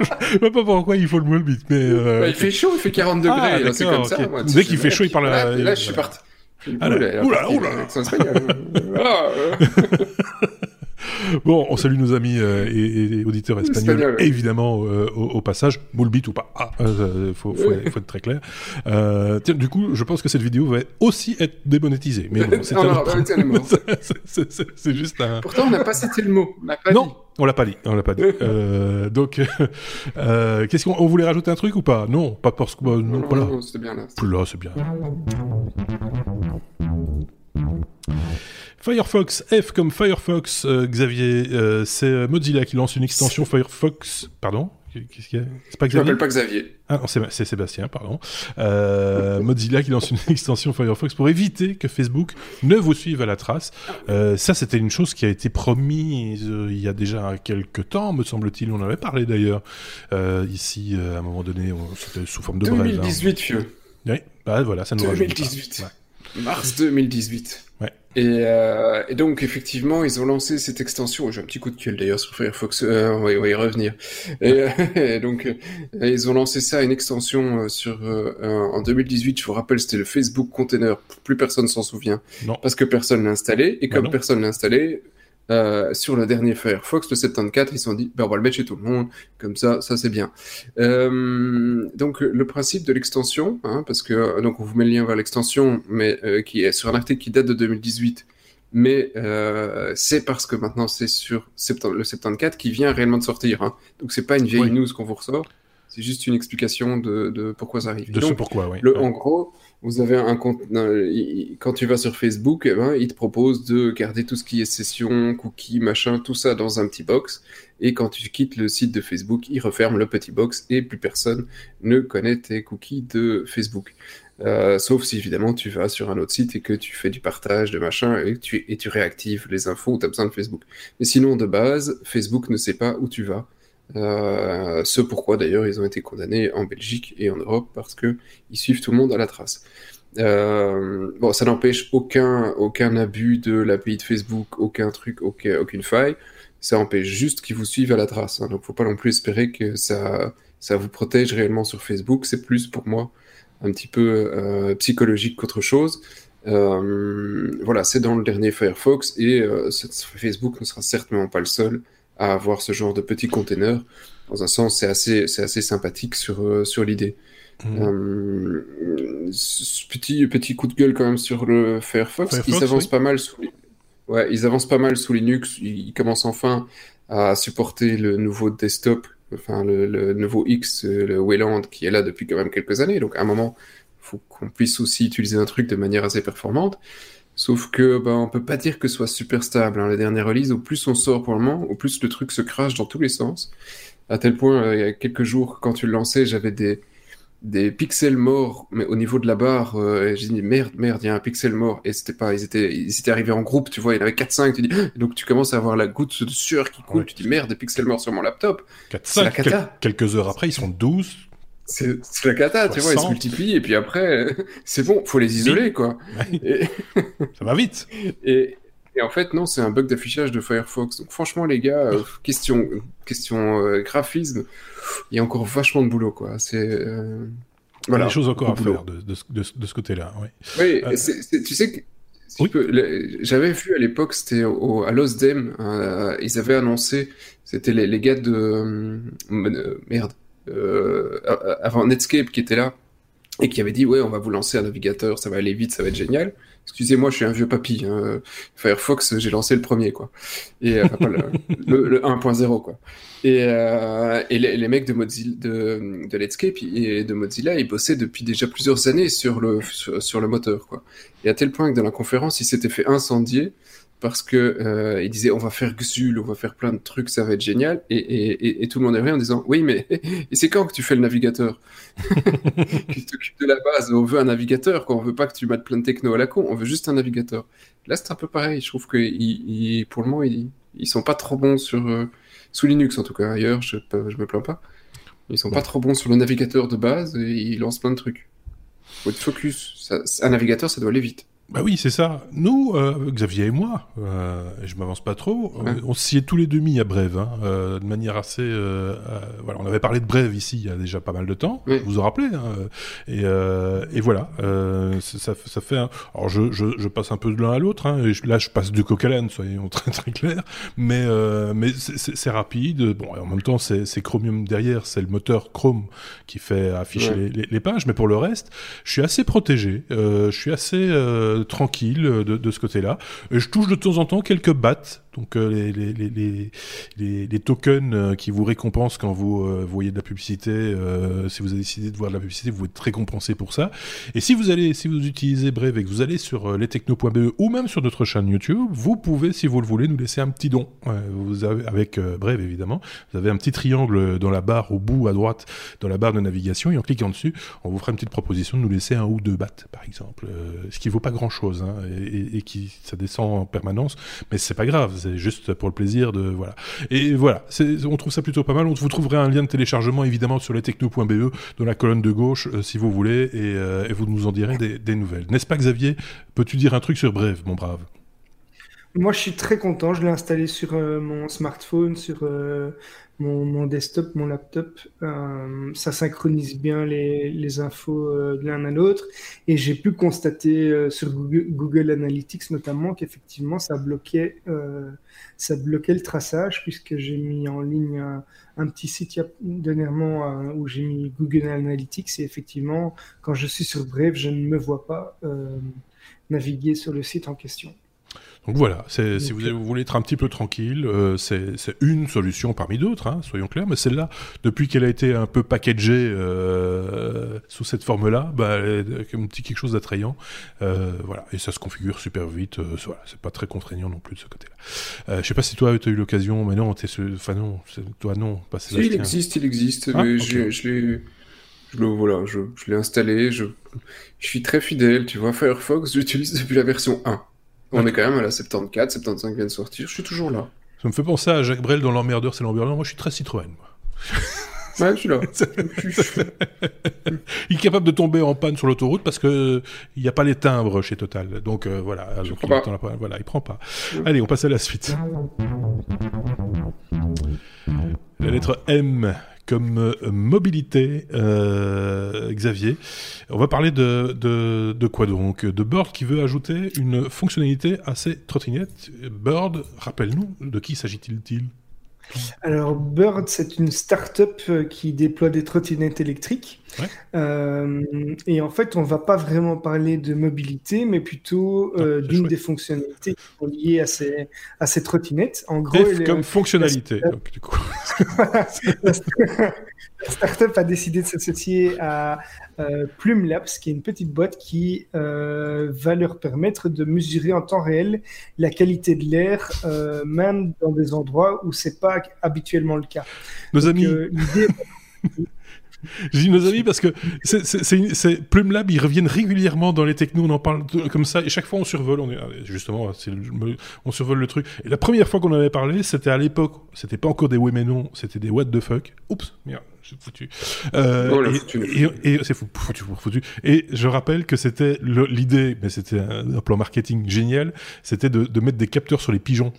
Je sais pas pourquoi il faut le moule beat, mais. euh, Bah, il fait chaud, il fait 40 degrés, Ah, là, c'est ça. moi, Dès qu'il fait chaud, il parle Là, là, je suis parti. Oula, oula. [LAUGHS] Ah, euh. Bon, on salue nos amis euh, et, et auditeurs espagnols, Espagnol. évidemment, euh, au, au passage. Moule beat ou pas, ah, euh, faut, faut, faut être très clair. Tiens, du coup, je pense que cette vidéo va aussi être démonétisée. Mais bon, [LAUGHS] c'est Non, non, [LAUGHS] juste un. Pourtant, on n'a pas cité le mot. On n'a pas dit. On l'a pas dit. On l'a pas dit. [LAUGHS] Euh, donc, euh, qu'est-ce qu'on on voulait rajouter un truc ou pas? Non, pas parce que bah, non, Non, pas là. non, c'était bien là. Là, c'est bien. Firefox, F comme Firefox, euh, Xavier, euh, c'est euh, Mozilla qui lance une extension Firefox. Pardon Qu'est-ce qu'il y a C'est pas Je Xavier m'appelle pas Xavier. Ah non, c'est Sébastien, pardon. Euh, [LAUGHS] Mozilla qui lance une [LAUGHS] extension Firefox pour éviter que Facebook ne vous suive à la trace. Euh, ça, c'était une chose qui a été promise euh, il y a déjà quelques temps, me semble-t-il. On en avait parlé d'ailleurs ici à un moment donné. on- C'était sous forme de brève. hein. 2018, vieux. Oui, bah voilà, ça nous rajoute. 2018. Ouais. Mars 2018. Ouais. Et, euh, et donc, effectivement, ils ont lancé cette extension. J'ai un petit coup de gueule d'ailleurs sur Firefox. Euh, on, va, on va y revenir. Et, et [LAUGHS] donc, euh, ils ont lancé ça, une extension euh, sur euh, en 2018. Je vous rappelle, c'était le Facebook Container. Plus personne s'en souvient Non. parce que personne l'a installé. Et Bah comme personne l'a installé, euh, sur le dernier Firefox, le 74, ils se sont dit, ben, on va le mettre chez tout le monde. Comme ça, ça c'est bien. Euh, donc le principe de l'extension, hein, parce que donc on vous met le lien vers l'extension, mais euh, qui est sur un article qui date de 2018, mais c'est parce que maintenant c'est sur le 74 qui vient réellement de sortir. Hein. Donc c'est pas une vieille Oui. news qu'on vous ressort, c'est juste une explication de, de pourquoi ça arrive. De Donc, ce pourquoi, oui. le, en gros, vous avez un compte. quand tu vas sur Facebook, eh ben, il te propose de garder tout ce qui est session, cookies, machin, tout ça dans un petit box. Et quand tu quittes le site de Facebook, il referme le petit box et plus personne ne connaît tes cookies de Facebook. Euh, sauf si évidemment tu vas sur un autre site et que tu fais du partage de machin et tu, et tu réactives les infos où tu as besoin de Facebook. Mais sinon, de base, Facebook ne sait pas où tu vas. Euh, ce pourquoi d'ailleurs ils ont été condamnés en Belgique et en Europe parce que ils suivent tout le monde à la trace. Euh, bon, ça n'empêche aucun, aucun abus de l'API de Facebook, aucun truc, aucun- aucune faille. Ça empêche juste qu'ils vous suivent à la trace. hein. Donc, faut pas non plus espérer que ça, ça vous protège réellement sur Facebook. C'est plus pour moi un petit peu euh, psychologique qu'autre chose. Voilà, c'est dans le dernier Firefox et ce- Facebook ne sera certainement pas le seul à avoir ce genre de petits containers. Dans un sens, c'est assez, c'est assez sympathique sur, euh, sur l'idée. Mhm. Euh, petit, petit coup de gueule quand même sur le Firefox. Firefox, ils avancent oui. pas mal sous, ouais, ils avancent pas mal sous Linux. Ils commencent enfin à supporter le nouveau desktop, enfin le, le nouveau X, euh, le Wayland, qui est là depuis quand même quelques années. Donc à un moment, faut qu'on puisse aussi utiliser un truc de manière assez performante. Sauf que ben, on peut pas dire que ce soit super stable. Hein. Les dernières releases, au plus on sort pour le moment, au plus le truc se crache dans tous les sens. À tel point, euh, il y a quelques jours, quand tu le lançais, j'avais des, des pixels morts, mais au niveau de la barre, euh, j'ai dit merde, merde, il y a un pixel mort, et c'était pas, ils étaient, ils étaient arrivés en groupe, tu vois, il y en avait 4-5, tu dis, et donc tu commences à avoir la goutte de sueur qui coule, Ouais. tu dis merde, des pixels morts sur mon laptop. 4, c'est la 5, cata. quelques heures après, ils sont 12, c'est la cata, tu vois, ils se multiplient et puis après, [LAUGHS] c'est bon, faut les isoler, quoi. Ça va vite. [LAUGHS] Et, et en fait, non, c'est un bug d'affichage de Firefox. Donc franchement, les gars, euh, [LAUGHS] question, question euh, graphisme, il y a encore vachement de boulot, quoi. C'est euh, voilà. Il y a des choses encore à faire de, de, de, ce côté-là. Oui, oui tu sais que j'avais vu à l'époque, c'était à l'OSDEM, ils avaient annoncé, c'était les, les, gars de merde, avant Netscape qui était là et qui avait dit ouais, on va vous lancer un navigateur, ça va aller vite, ça va être génial. Excusez-moi, je suis un vieux papy. Hein. Firefox, j'ai lancé le premier, quoi. Et euh, [LAUGHS] le, le, 1.0, quoi. Et, euh, et les, mecs de Mozilla, de, de Netscape et de Mozilla, ils bossaient depuis déjà plusieurs années sur le sur, le moteur, quoi. Et à tel point que dans la conférence, ils s'étaient fait incendier parce que euh, il disait on va faire Xul, on va faire plein de trucs, ça va être génial, et, et, et, tout le monde est rien en disant oui mais [LAUGHS] et c'est quand que tu fais le navigateur? [LAUGHS] Qui t'occupe de la base, on veut un navigateur, quoi. on veut pas que tu mettes plein de techno à la con, on veut juste un navigateur. Là c'est un peu pareil, je trouve que pour le moment ils, ils sont pas trop bons sur euh, sous Linux en tout cas, ailleurs je, je me plains pas, ils sont pas trop bons sur le navigateur de base et ils lancent plein de trucs. Faut être focus, un navigateur ça doit aller vite. Bah oui, c'est ça. Nous, euh, Xavier et moi, euh, je m'avance pas trop, on s'y est tous les demi à Brève, hein, euh, de manière assez... Voilà, on avait parlé de Brève ici il y a déjà pas mal de temps, vous vous en rappelez. Hein, et, et, voilà, ça, ça, fait... Un... Alors je, je, je, passe un peu de l'un à l'autre, hein, là je passe du coq à soyons [LAUGHS] très très clairs, mais, mais c'est rapide, bon, en même temps c'est Chromium derrière, c'est le moteur Chrome qui fait afficher les, les, les, pages, mais pour le reste, je suis assez protégé, je suis assez tranquille euh, de, de ce côté-là. Je touche de temps en temps quelques battes donc euh, les, les, les, les, tokens euh, qui vous récompensent quand vous euh, voyez de la publicité, si vous avez décidé de voir de la publicité, vous êtes récompensé pour ça. Et si vous allez, si vous utilisez Brave et que vous allez sur lestechno.be ou même sur notre chaîne YouTube, vous pouvez, si vous le voulez, nous laisser un petit don. vous avez avec Brave évidemment, vous avez un petit triangle dans la barre au bout à droite, dans la barre de navigation, et en cliquant dessus, on vous fera une petite proposition de nous laisser un ou deux bahts, par exemple, ce qui vaut pas grand chose, hein, et, et, qui ça descend en permanence, mais c'est pas grave c'est juste pour le plaisir de voilà. Et voilà, on trouve ça plutôt pas mal. On vous trouverez un lien de téléchargement évidemment sur lestechno.be dans la colonne de gauche euh, si vous voulez, euh, et, vous nous en direz des, nouvelles. N'est-ce pas Xavier? Peux-tu dire un truc sur Brève, mon brave? Moi, je suis très content. Je l'ai installé sur euh, mon smartphone, sur mon, desktop, mon laptop. Euh, ça synchronise bien les, les infos euh, l'un à l'autre. Et j'ai pu constater euh, sur Google, Analytics notamment qu'effectivement ça bloquait, ça bloquait le traçage puisque j'ai mis en ligne un, petit site dernièrement où j'ai mis Google Analytics et effectivement quand je suis sur Brave, je ne me vois pas naviguer sur le site en question. Donc voilà, si vous, voulez être un petit peu tranquille, euh, c'est une solution parmi d'autres, hein, soyons clairs, mais celle-là, depuis qu'elle a été un peu packagée euh, sous cette forme-là, bah, un petit quelque chose d'attrayant, euh, voilà, et ça se configure super vite, euh, voilà, c'est pas très contraignant non plus de ce côté-là. je sais pas si toi tu as eu l'occasion, mais non, enfin non, toi non, pas si, il existe, il existe, ah, mais je l'ai... Je le, voilà, je, je l'ai installé, je, je suis très fidèle, tu vois, Firefox, j'utilise depuis la version 1. On est quand même à la 74, 75 vient de sortir, je suis toujours là. Ça me fait penser à Jacques Brel dans L'emmerdeur, c'est l'emmerdeur. Moi, je suis très Citroën. [LAUGHS] Ouais, je suis là. [LAUGHS] [LAUGHS] il est capable de tomber en panne sur l'autoroute parce que il n'y a pas les timbres chez Total. Donc euh, voilà, il prend pas. voilà, il prend pas. Allez, on passe à la suite. La lettre M comme euh, mobilité, euh, Xavier. On va parler de, de, de, quoi donc? De Bird qui veut ajouter une fonctionnalité à ses trottinettes. Bird, rappelle-nous, de qui s'agit-il alors, Bird, c'est une start-up euh, qui déploie des trottinettes électriques. Euh, et en fait, on va pas vraiment parler de mobilité, mais plutôt euh, d'une des fonctionnalités qui sont liées à ces, à ces trottinettes. En gros, comme fonctionnalité. Donc, du coup. [LAUGHS] [LAUGHS] la startup a décidé de s'associer à euh, Plume Labs, qui est une petite boîte qui euh, va leur permettre de mesurer en temps réel la qualité de l'air, euh, même dans des endroits où c'est pas habituellement le cas. Nos amis. Je dis nos amis parce que c'est Plume Lab, ils reviennent régulièrement dans les technos, on en parle comme ça, et chaque fois on survole, on est, justement, on survole le truc. Et la première fois qu'on en avait parlé, c'était à l'époque, c'était pas encore des oui mais non, c'était des what the fuck. Oups, merde, foutu. Euh, oh et, c'est fou, foutu, foutu. Et je rappelle que c'était l'idée, mais c'était un, plan marketing génial, c'était de, de mettre des capteurs sur les pigeons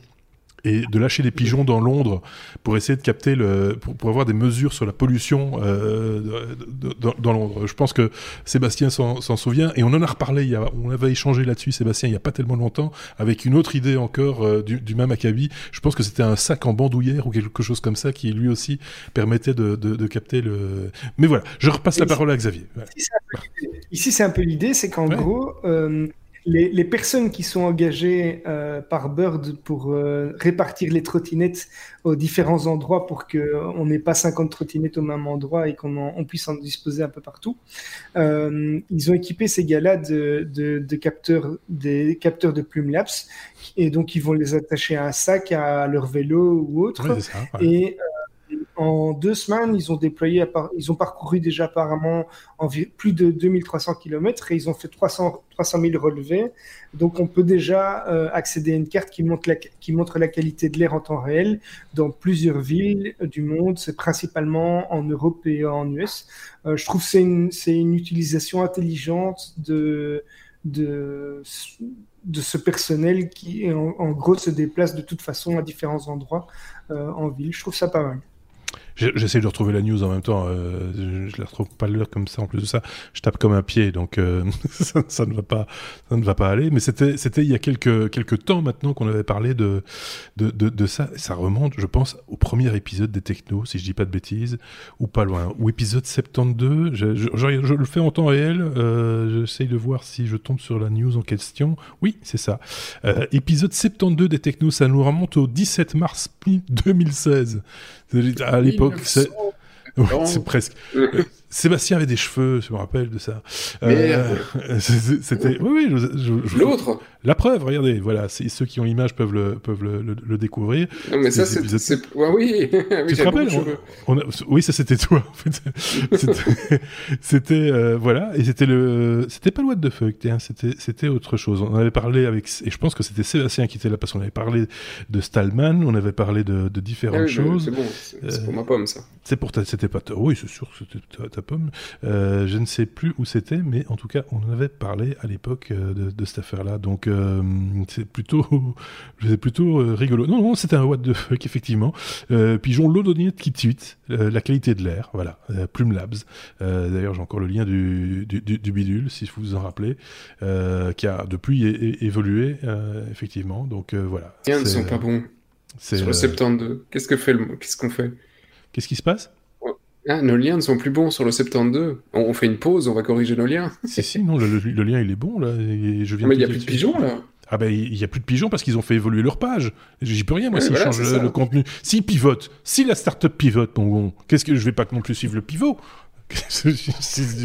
et de lâcher des pigeons dans Londres pour essayer de capter le, pour, avoir des mesures sur la pollution euh, dans, Londres. Je pense que Sébastien s'en souvient et on en a reparlé. Il y a, on avait échangé là-dessus, Sébastien, il y a pas tellement longtemps, avec une autre idée encore euh, du, du, même acabit. Je pense que c'était un sac en bandoulière ou quelque chose comme ça qui lui aussi permettait de, de, de capter le. Mais voilà, je repasse la parole à Xavier. Ici, c'est un peu l'idée, c'est qu'en gros. Euh, les, personnes qui sont engagées euh, par Bird pour euh, répartir les trottinettes aux différents endroits pour qu'on n'ait pas 50 trottinettes au même endroit et qu'on puisse en disposer un peu partout, euh, ils ont équipé ces gars-là de, capteurs, des capteurs de plume Labs et donc ils vont les attacher à un sac, à leur vélo ou autre. Et en deux semaines, ils ont déployé, ils ont parcouru déjà apparemment plus de 2300 km et ils ont fait 300, 300 000 relevés. Donc, on peut déjà euh, accéder à une carte qui montre, la, qualité de l'air en temps réel dans plusieurs villes du monde. C'est principalement en Europe et en US. Euh, je trouve que c'est une, utilisation intelligente de, de, de ce personnel qui, en, gros, se déplace de toute façon à différents endroits euh, en ville. Je trouve ça pas mal. J'essaie de retrouver la news en même temps. Euh, je, la retrouve pas l'heure comme ça. En plus de ça, je tape comme un pied, donc euh, [LAUGHS] ça, ne va pas, ça ne va pas aller. Mais c'était, c'était il y a quelques quelques temps maintenant qu'on avait parlé de de, de de, ça. Ça remonte, je pense, au premier épisode des Technos, si je dis pas de bêtises, ou pas loin, ou épisode 72. Je, je, je le fais en temps réel. Euh, J'essaye de voir si je tombe sur la news en question. Oui, c'est ça. Euh, épisode 72 des Technos, ça nous remonte au 17 mars [LAUGHS] 2016. À l'époque, c'est [LAUGHS] presque. Sébastien avait des cheveux, je me rappelle de ça. Euh, [LAUGHS] C'était. Oui, oui. L'autre. La preuve, regardez, voilà, ceux qui ont l'image peuvent le, peuvent le, le, découvrir. Non, mais ça, c'est. Ouais, oui, [LAUGHS] oui tu te rappelles on, Oui, ça, c'était toi, en fait. [LAUGHS] c'était. Euh, voilà, et c'était le. C'était pas le What the fuck, c'était autre chose. On avait parlé avec. Et je pense que c'était Sébastien qui était là, parce qu'on avait parlé de Stallman, on avait parlé de, de différentes ah choses. C'est bon, c'est pour ma pomme, ça. C'est pour ta. C'était pas. Oui, c'est sûr que c'était ta pomme. Euh, je ne sais plus où c'était, mais en tout cas, on en avait parlé à l'époque euh, de, cette affaire-là. Donc, euh, c'est plutôt, [LAUGHS] c'est plutôt rigolo. Non, non, c'était un what the fuck, [LAUGHS] effectivement. Pigeon l'odonite qui tweet la qualité de l'air, voilà, Plume Labs. D'ailleurs, j'ai encore le lien du, du, bidule, si vous vous en rappelez, qui a depuis évolué, effectivement. Donc, voilà. Tiens, ne sont pas bons. Sur le 72, qu'est-ce que fait le... qu'est-ce qu'on fait? Qu'est-ce qui se passe? Ah, nos liens ne sont plus bons sur le 72. On, fait une pause, on va corriger nos liens. si, si, non, le, lien il est bon là. je viens Mais il n'y a plus de pigeons là. Ah ben il n'y a plus de pigeons parce qu'ils ont fait évoluer leur page. J'y peux rien moi s'ils changent le, contenu. S'ils pivotent, si la startup pivote, bon, qu'est-ce que je vais pas non plus suivre le pivot? [LAUGHS] c'est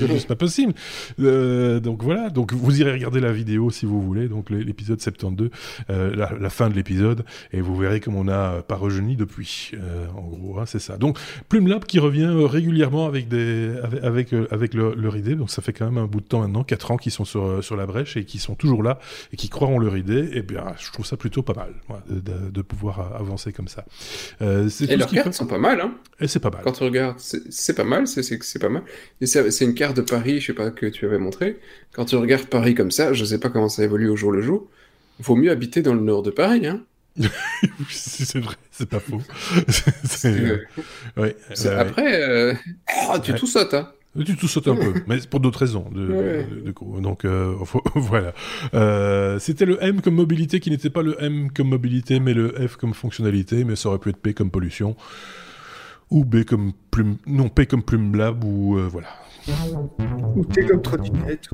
juste pas possible. Euh, donc voilà, donc vous irez regarder la vidéo si vous voulez, donc l'épisode 72, euh, la, fin de l'épisode, et vous verrez comme on n'a pas rejeuni depuis, euh, en gros, hein, c'est ça. Donc Plume Lab qui revient régulièrement avec des, avec avec, leur, idée, donc ça fait quand même un bout de temps maintenant, 4 ans qu'ils sont sur sur la brèche et qui sont toujours là et qui croient en leur idée. Et bien, je trouve ça plutôt pas mal de, pouvoir avancer comme ça. et leurs cartes sont pas mal, hein. Et c'est pas mal. Quand tu regardes, c'est pas mal, c'est pas c'est une carte de Paris, je sais pas, que tu avais montré. Quand tu regardes Paris comme ça, je sais pas comment ça évolue au jour le jour. Vaut mieux habiter dans le nord de Paris, hein. [LAUGHS] c'est vrai, c'est pas faux. [LAUGHS] Après, euh... oh, tu tout sautes, hein. Tu tout sautes un peu, mais pour d'autres raisons. De, Donc euh, [LAUGHS] voilà. Euh, C'était le M comme mobilité qui n'était pas le M comme mobilité, mais le F comme fonctionnalité, mais ça aurait pu être P comme pollution ou B comme plume, non P comme plume lab ou euh, voilà. Ou T comme trottinette.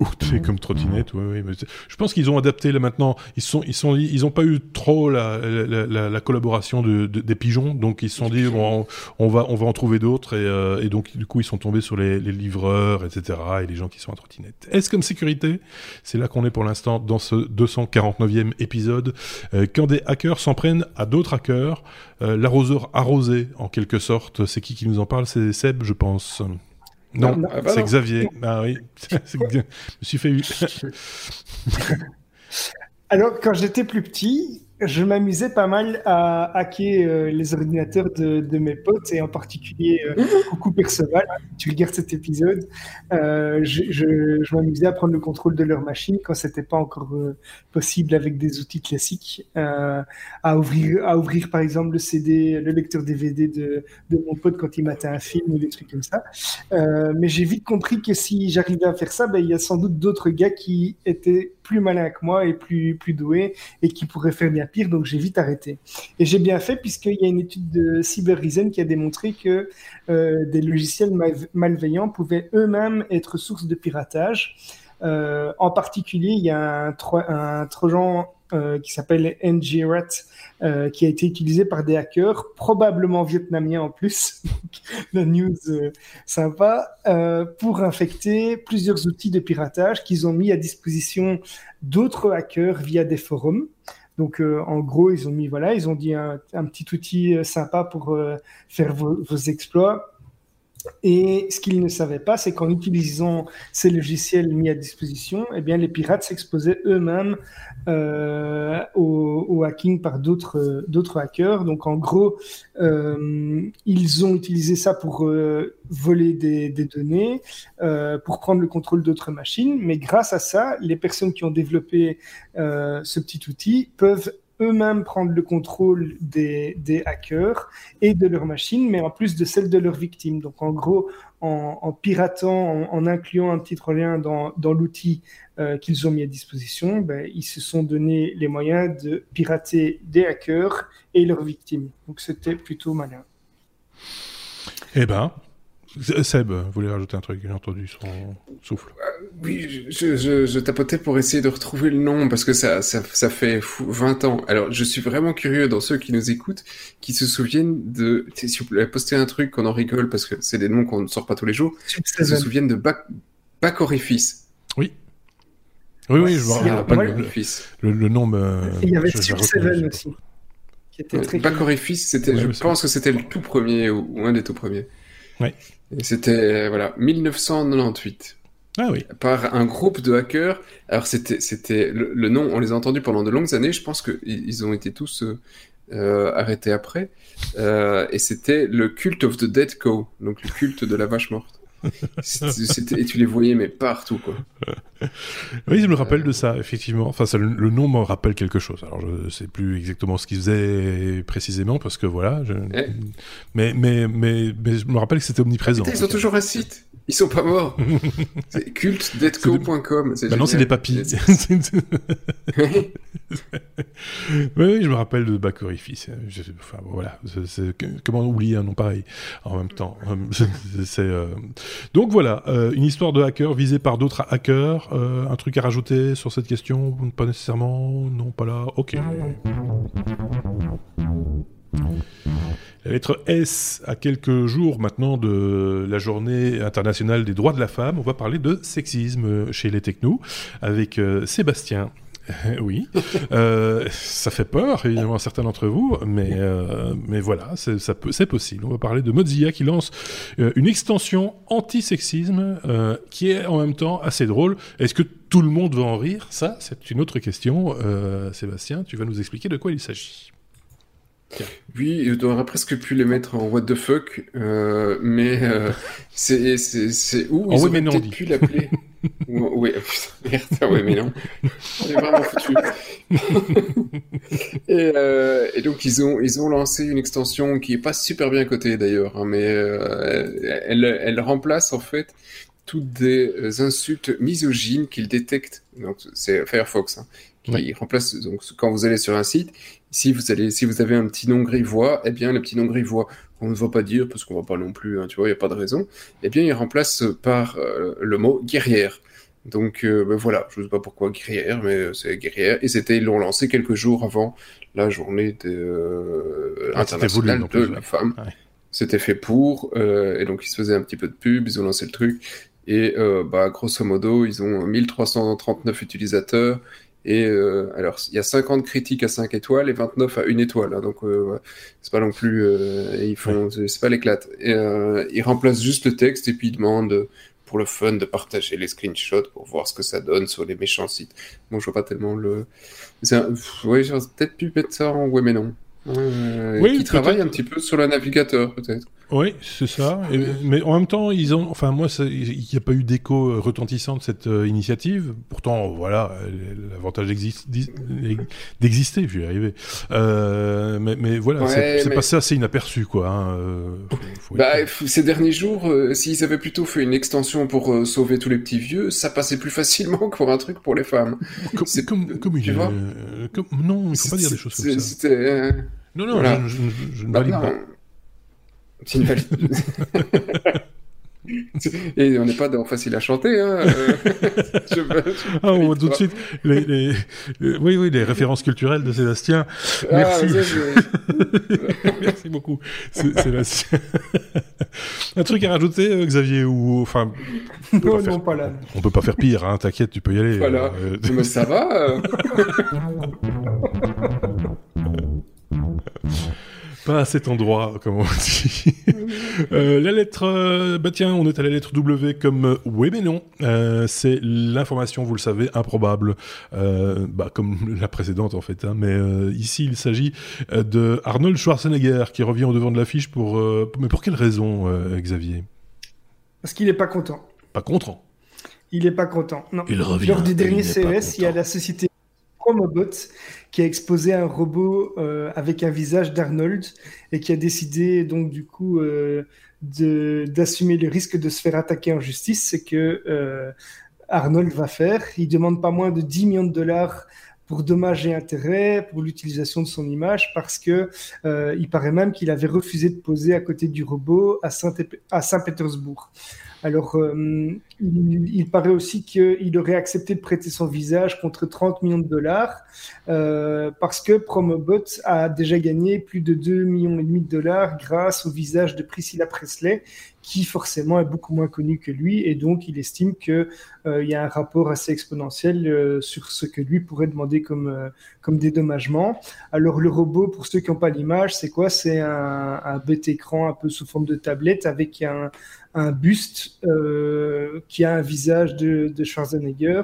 Ou T comme trottinette, oui, oui. je pense qu'ils ont adapté là maintenant. Ils sont, ils sont, ils pas eu trop la, la, la, collaboration de, des pigeons, donc ils se sont dit bon, on, va, on va en trouver d'autres et, euh, et, donc du coup ils sont tombés sur les, livreurs, etc. et les gens qui sont à trottinette. Est-ce comme sécurité? C'est là qu'on est pour l'instant dans ce 249e épisode. Euh, quand des hackers s'en prennent à d'autres hackers, l'arroseur arrosé en quelque sorte. C'est qui qui nous en parle? C'est Seb, je pense. Non, Non, Ah bah c'est. Xavier. Ah oui, [LAUGHS] je me suis fait eu. [LAUGHS] Alors, quand j'étais plus petit, je m'amusais pas mal à hacker euh, les ordinateurs de, de mes potes et en particulier euh, [LAUGHS] Coucou Perceval. hein, tu regardes cet épisode? Euh, je je- je m'amusais à prendre le contrôle de leur machine quand c'était pas encore euh, possible avec des outils classiques. à ouvrir, à ouvrir par exemple le CD, le lecteur DVD de, de mon pote quand il matait un film ou des trucs comme ça. Mais j'ai vite compris que si j'arrivais à faire ça, ben, il y a sans doute d'autres gars qui étaient plus malins que moi et plus, plus doués et qui pourraient faire bien Donc j'ai vite arrêté. Et j'ai bien fait puisqu'il y a une étude de Cyber qui a démontré que euh, des logiciels mal- malveillants pouvaient eux-mêmes être source de piratage. Euh, en particulier, il y a un, tro- trojan euh, qui s'appelle NGRAT euh, qui a été utilisé par des hackers, probablement vietnamiens en plus. [LAUGHS] La news sympa, pour infecter plusieurs outils de piratage qu'ils ont mis à disposition d'autres hackers via des forums. Donc, euh, en gros, ils ont mis, voilà, ils ont dit un, petit outil euh, sympa pour euh, faire vos, vos exploits. Et ce qu'ils ne savaient pas, c'est qu'en utilisant ces logiciels mis à disposition, eh bien, les pirates s'exposaient eux-mêmes euh, au, hacking par d'autres hackers. Donc, en gros, euh, ils ont utilisé ça pour euh, voler des, données, pour prendre le contrôle d'autres machines. Mais grâce à ça, les personnes qui ont développé ce petit outil peuvent eux-mêmes prendre le contrôle des, hackers et de leurs machines, mais en plus de celles de leurs victimes. Donc en gros, en, piratant, en, incluant un petit dans, dans l'outil euh, qu'ils ont mis à disposition, ben, ils se sont donné les moyens de pirater des hackers et leurs victimes. Donc c'était plutôt malin. Eh ben, Seb, vous voulez rajouter un truc J'ai entendu son souffle. Oui, je, je, je tapotais pour essayer de retrouver le nom parce que ça, ça, ça fait fou- 20 ans. Alors, je suis vraiment curieux dans ceux qui nous écoutent, qui se souviennent de. Si vous pouvez poster un truc, qu'on en rigole parce que c'est des noms qu'on ne sort pas tous les jours, qui se souviennent de Bac, Bac Orifice. Oui. Oui, oui, je me Il y a- rappelle. Bac ouais. Orifice. Le, le nom me. Il y avait Sub Seven aussi, qui était très Bac. Orifice, c'était, Ouais, je pense que c'était le tout premier ou, ou un des tout premiers. Ouais. C'était, voilà, 1998. Ah oui. par un groupe de hackers. Alors c'était, c'était le, le nom, on les a entendus pendant de longues années. Je pense que ils ils ont été tous euh, euh, arrêtés après. Euh, et c'était le Cult of the Dead Cow, donc le culte de la vache morte. Et tu les voyais mais partout quoi. Oui, je me rappelle de ça, effectivement. Enfin, ça, le, le nom me rappelle quelque chose. Alors, je sais plus exactement ce qu'il faisait précisément, parce que voilà. je- Eh. Mais, mais, mais, mais je me rappelle que c'était omniprésent. Putain, ils ont toujours un site. Ils sont pas morts. [LAUGHS] C'est cultdeadco.com. C'est Maintenant, c'est des papilles. [LAUGHS] [LAUGHS] oui, oui, je me rappelle de Bac Orifice. Je- Enfin, voilà. C'est- Comment oublier un nom pareil en même temps C'est, euh, Donc voilà, euh, une histoire de hacker visée par d'autres hackers. Euh, un truc à rajouter sur cette question? Pas nécessairement? Non, pas là? Ok. La lettre S, à quelques jours maintenant de la journée internationale des droits de la femme, on va parler de sexisme chez les technos avec euh, Sébastien. [LAUGHS] oui, euh, ça fait peur évidemment à certains d'entre vous, mais euh, voilà, c'est possible. On va parler de Mozilla qui lance une extension anti-sexisme qui est en même temps assez drôle. Est-ce que tout le monde va en rire? Ça, c'est une autre question. Sébastien, tu vas nous expliquer de quoi il s'agit. Oui, on aurait presque pu les mettre en what the fuck, euh, mais euh, [LAUGHS] c'est où ils oui, auraient peut-être pu l'appeler. [LAUGHS] Ou- oui, putain, merde, ouais, mais non. Vraiment foutu. [LAUGHS] et, euh, et donc ils ont ils ont lancé une extension qui est pas super bien cotée d'ailleurs, hein, mais elle elle remplace en fait toutes des insultes misogynes qu'ils détectent. Donc c'est Firefox hein, qui Oui. remplace donc quand vous allez sur un site, si vous allez si vous avez un petit nom grivois, eh bien le petit nom grivois on ne va pas dire parce qu'on va pas non plus, hein, tu vois, il y a pas de raison. Eh bien il remplace par euh, le mot guerrière. Donc euh, ben voilà, je sais pas pourquoi guerrière, mais c'est guerrière. Et c'était ils l'ont lancé quelques jours avant la journée de, euh, Ah, voulu, internationale de la femme. Ouais. C'était fait pour, et donc ils se faisaient un petit peu de pub, ils ont lancé le truc, et euh, bah, grosso modo, ils ont 1339 utilisateurs, Et euh, alors, il y a 50 critiques à 5 étoiles et 29 à 1 étoile. Hein, donc, euh, c'est pas non plus. Euh, ils font. C'est pas l'éclate. Euh, ils remplacent juste le texte et puis ils demandent pour le fun de partager les screenshots pour voir ce que ça donne sur les méchants sites. Moi, je vois pas tellement le. Un... Oui, j'aurais peut-être pu mettre ça en ouais, mais non. Euh, oui, qui travaille un petit peu sur le navigateur, peut-être. Oui, c'est ça. mais en même temps, ils ont, enfin moi, il n'y a pas eu d'écho euh, retentissant de cette euh, initiative. Pourtant, voilà, l'avantage d'exister, je vais y arriver. Euh, mais, mais, voilà, c'est mais... passé assez inaperçu, quoi. Hein, bah, ces derniers jours, s'ils avaient plutôt fait une extension pour sauver tous les petits vieux, ça passait plus facilement [LAUGHS] que pour un truc pour les femmes. Comme, c'est comme, comme, il, comme, non, il faut pas dire des choses comme ça. Non, non, voilà. je, je, je, ne valide bah, pas. C'est une valide. [LAUGHS] Et on n'est pas dans facile à chanter. Hein. [LAUGHS] je, ah, on voit tout de suite les, les, les, oui, oui, les références culturelles de Sébastien. Ah, Merci. Ah, [LAUGHS] Merci beaucoup, Sébastien. Un truc à rajouter, euh, Xavier ou enfin. On peut, non, pas, non, pas là. On peut pas faire pire, hein, T'inquiète, tu peux y aller. Voilà. Euh... Mais ça va. Pas à cet endroit, comme on dit. euh, la lettre, euh, bah tiens, on est à la lettre W comme oui mais non. Euh, c'est l'information, vous le savez, improbable, euh, bah, comme la précédente en fait. Hein, mais ici, il s'agit de Arnold Schwarzenegger qui revient au devant de l'affiche pour, mais pour quelle raison, Xavier? Parce qu'il n'est pas content. Pas content. Il n'est pas content. Non. Il revient. Lors du dernier CES, il y a la société Qui a exposé un robot euh, avec un visage d'Arnold et qui a décidé donc du coup euh, d'assumer le risque de se faire attaquer en justice. C'est que euh, Arnold va faire. Il demande pas moins de 10 millions de dollars pour dommages et intérêts pour l'utilisation de son image parce que euh, il paraît même qu'il avait refusé de poser à côté du robot à Saint-Pétersbourg. Alors, euh, il, paraît aussi qu'il aurait accepté de prêter son visage contre 30 millions de dollars euh, parce que Promobot a déjà gagné plus de 2 millions et demi de dollars grâce au visage de Priscilla Presley, qui forcément est beaucoup moins connu que lui, et donc il estime qu'il euh, y a un rapport assez exponentiel euh, sur ce que lui pourrait demander comme, euh, comme dédommagement. Alors le robot, pour ceux qui n'ont pas l'image, c'est quoi? C'est un, un bête écran un peu sous forme de tablette avec un, buste euh, qui a un visage de, Schwarzenegger.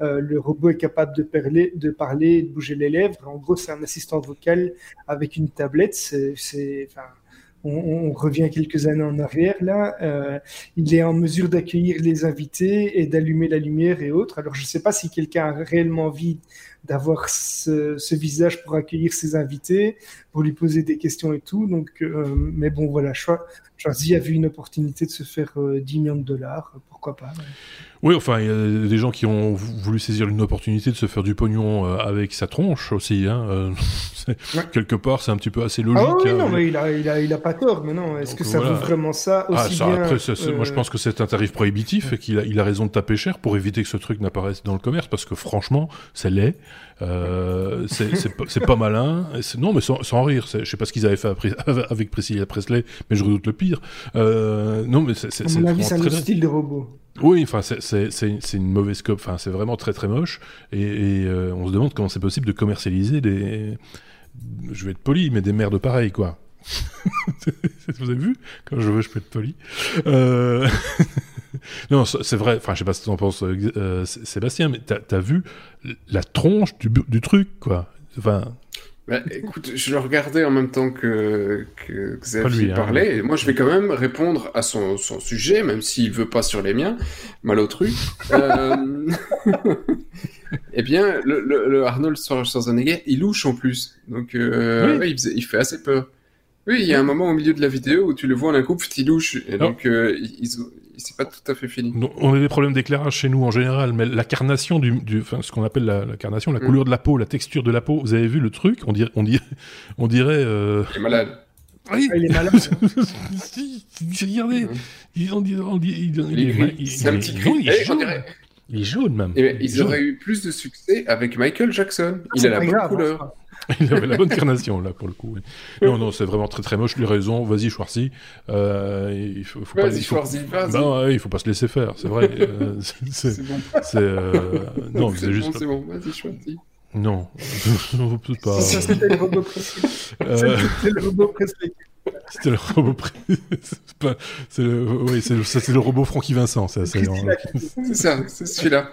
Le robot est capable de parler, de parler, de bouger les lèvres. En gros, c'est un assistant vocal avec une tablette. C'est, on, on, revient quelques années en arrière là. Euh, il est en mesure d'accueillir les invités et d'allumer la lumière et autres. Alors, je ne sais pas si quelqu'un a réellement envie d'avoir ce, ce, visage pour accueillir ses invités, pour lui poser des questions et tout. Donc, euh, mais bon, voilà, Schwarzy a vu une opportunité de se faire euh, 10 millions de dollars, pourquoi pas. Oui, enfin, il y a des gens qui ont voulu saisir une opportunité de se faire du pognon euh, avec sa tronche aussi. Hein. Euh, [LAUGHS] ouais. Quelque part, c'est un petit peu assez logique. Ah oui, hein, non, mais il a, il, a, il a pas tort. Mais non, est-ce que ça voilà. vaut vraiment ça aussi ah, ça, bien après, Moi, je pense que c'est un tarif prohibitif et qu'il a, il a raison de taper cher pour éviter que ce truc n'apparaisse dans le commerce parce que franchement, c'est laid. Euh, c'est pas malin. Non, mais sans, sans rire. Je sais pas ce qu'ils avaient fait [LAUGHS] avec Priscilla Presley, mais je redoute le pire. Euh, non, mais c'est. À mon avis, c'est un autre style de robot. Oui, enfin, c'est une mauvaise scope. Enfin, c'est vraiment très très moche. Et, et euh, on se demande comment c'est possible de commercialiser des. Je vais être poli, mais des merdes pareilles, quoi. [LAUGHS] Vous avez vu? Quand je veux, je peux être poli. Euh... [LAUGHS] non, c'est vrai. Enfin, je sais pas ce que tu en penses, euh, Sébastien, mais t'as as vu la tronche du, du truc, quoi. Enfin. Bah, écoute, je le regardais en même temps que, que Xavier lui, hein. parlait, et moi je vais quand même répondre à son, son sujet, même s'il veut pas sur les miens, malotru. euh... [LAUGHS] eh bien, le, le, le, Arnold Schwarzenegger, il louche en plus, donc euh, oui. ouais, il, il, fait assez peur. Oui, il y a un moment au milieu de la vidéo où tu le vois en un coup, il louche, et donc euh, ils, c'est pas tout à fait fini. On a des problèmes d'éclairage chez nous en général, mais la carnation du, du enfin, ce qu'on appelle la, la, carnation, la mm. couleur de la peau, la texture de la peau, vous avez vu le truc? On dirait, on dirait, on dirait. Euh... Il est malade. Oui. Ah, il est malade. [LAUGHS] Regardez, mm. il, on dit, on dit, il, il, il, c'est un petit dirait. Il est jaune même. Eh ben, Il est ils jaune. auraient eu plus de succès avec Michael Jackson. Il C'est a la bonne grave, couleur. [LAUGHS] Il avait la bonne carnation là pour le coup. Non, non, c'est vraiment très très moche. Les raisons, vas-y Schwarzy. Euh, il faut, faut. Vas-y, faut- Schwarzy, vas-y. Ben, ouais, il faut pas se laisser faire, c'est vrai. [LAUGHS] Euh, c'est- c'est, C'est bon. c'est, euh, non, vous [LAUGHS] c'est avez bon, juste. c'est bon. Vas-y, choisis. Non, non, [LAUGHS] peut-être pas. Ça, c'était le robot Presley. Euh, [LAUGHS] C'était le robot Presley. C'était le robot. pas- c'est le, oui, c'est le, ça, c'est le robot Francky Vincent. C'est assez- ça, c'est celui-là.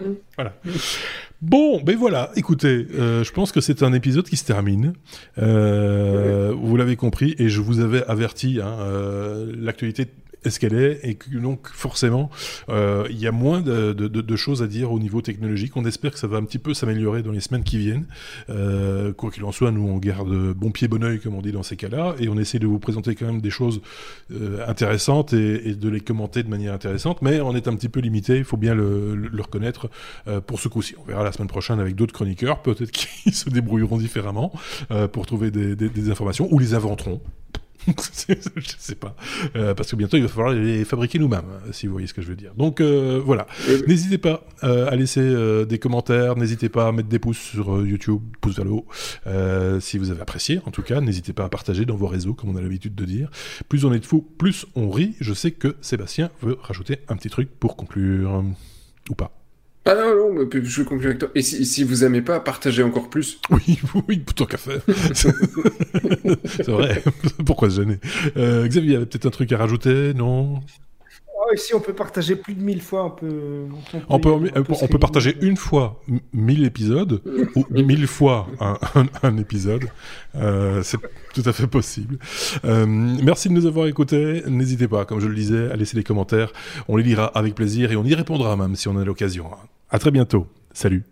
Bon, ben voilà. Écoutez, euh, je pense que c'est un épisode qui se termine. Euh, Vous l'avez compris, et je vous avais averti. Hein, euh, L'actualité est ce qu'elle est, et donc forcément, euh, il y a moins de, choses à dire au niveau technologique. On espère que ça va un petit peu s'améliorer dans les semaines qui viennent. Euh, quoi qu'il en soit, nous on garde bon pied bon oeil, comme on dit dans ces cas-là, et on essaie de vous présenter quand même des choses euh, intéressantes et, de les commenter de manière intéressante. Mais on est un petit peu limité, il faut bien le, reconnaître pour ce coup-ci. On verra la semaine prochaine avec d'autres chroniqueurs, peut-être [LAUGHS] qu'ils se débrouilleront différemment pour trouver des- des informations ou les inventeront. [LAUGHS] je sais pas, Euh, parce que bientôt il va falloir les fabriquer nous-mêmes, hein, si vous voyez ce que je veux dire. Donc euh, voilà, n'hésitez pas euh, à laisser des commentaires, n'hésitez pas à mettre des pouces sur YouTube, pouces vers le haut, euh, si vous avez apprécié. En tout cas, n'hésitez pas à partager dans vos réseaux, comme on a l'habitude de dire. Plus on est de fous, plus on rit. Je sais que Sébastien veut rajouter un petit truc pour conclure, ou pas. Ah non, non, mais je conclue avec toi. Et si, si vous aimez pas, partagez encore plus. [LAUGHS] Oui, oui, tant qu'à faire. [LAUGHS] C'est vrai. Pourquoi se gêner? Euh, Xavier, il y avait peut-être un truc à rajouter, non? Ah, ici, on peut partager plus de 1000 fois. On peut, on peut, y- on peut, on peut partager une fois m- 1000 épisodes ou 1000 fois un, un- un épisode. Euh, c'est tout à fait possible. Euh, merci de nous avoir écoutés. N'hésitez pas, comme je le disais, à laisser des commentaires. On les lira avec plaisir et on y répondra même si on a l'occasion. À très bientôt. Salut.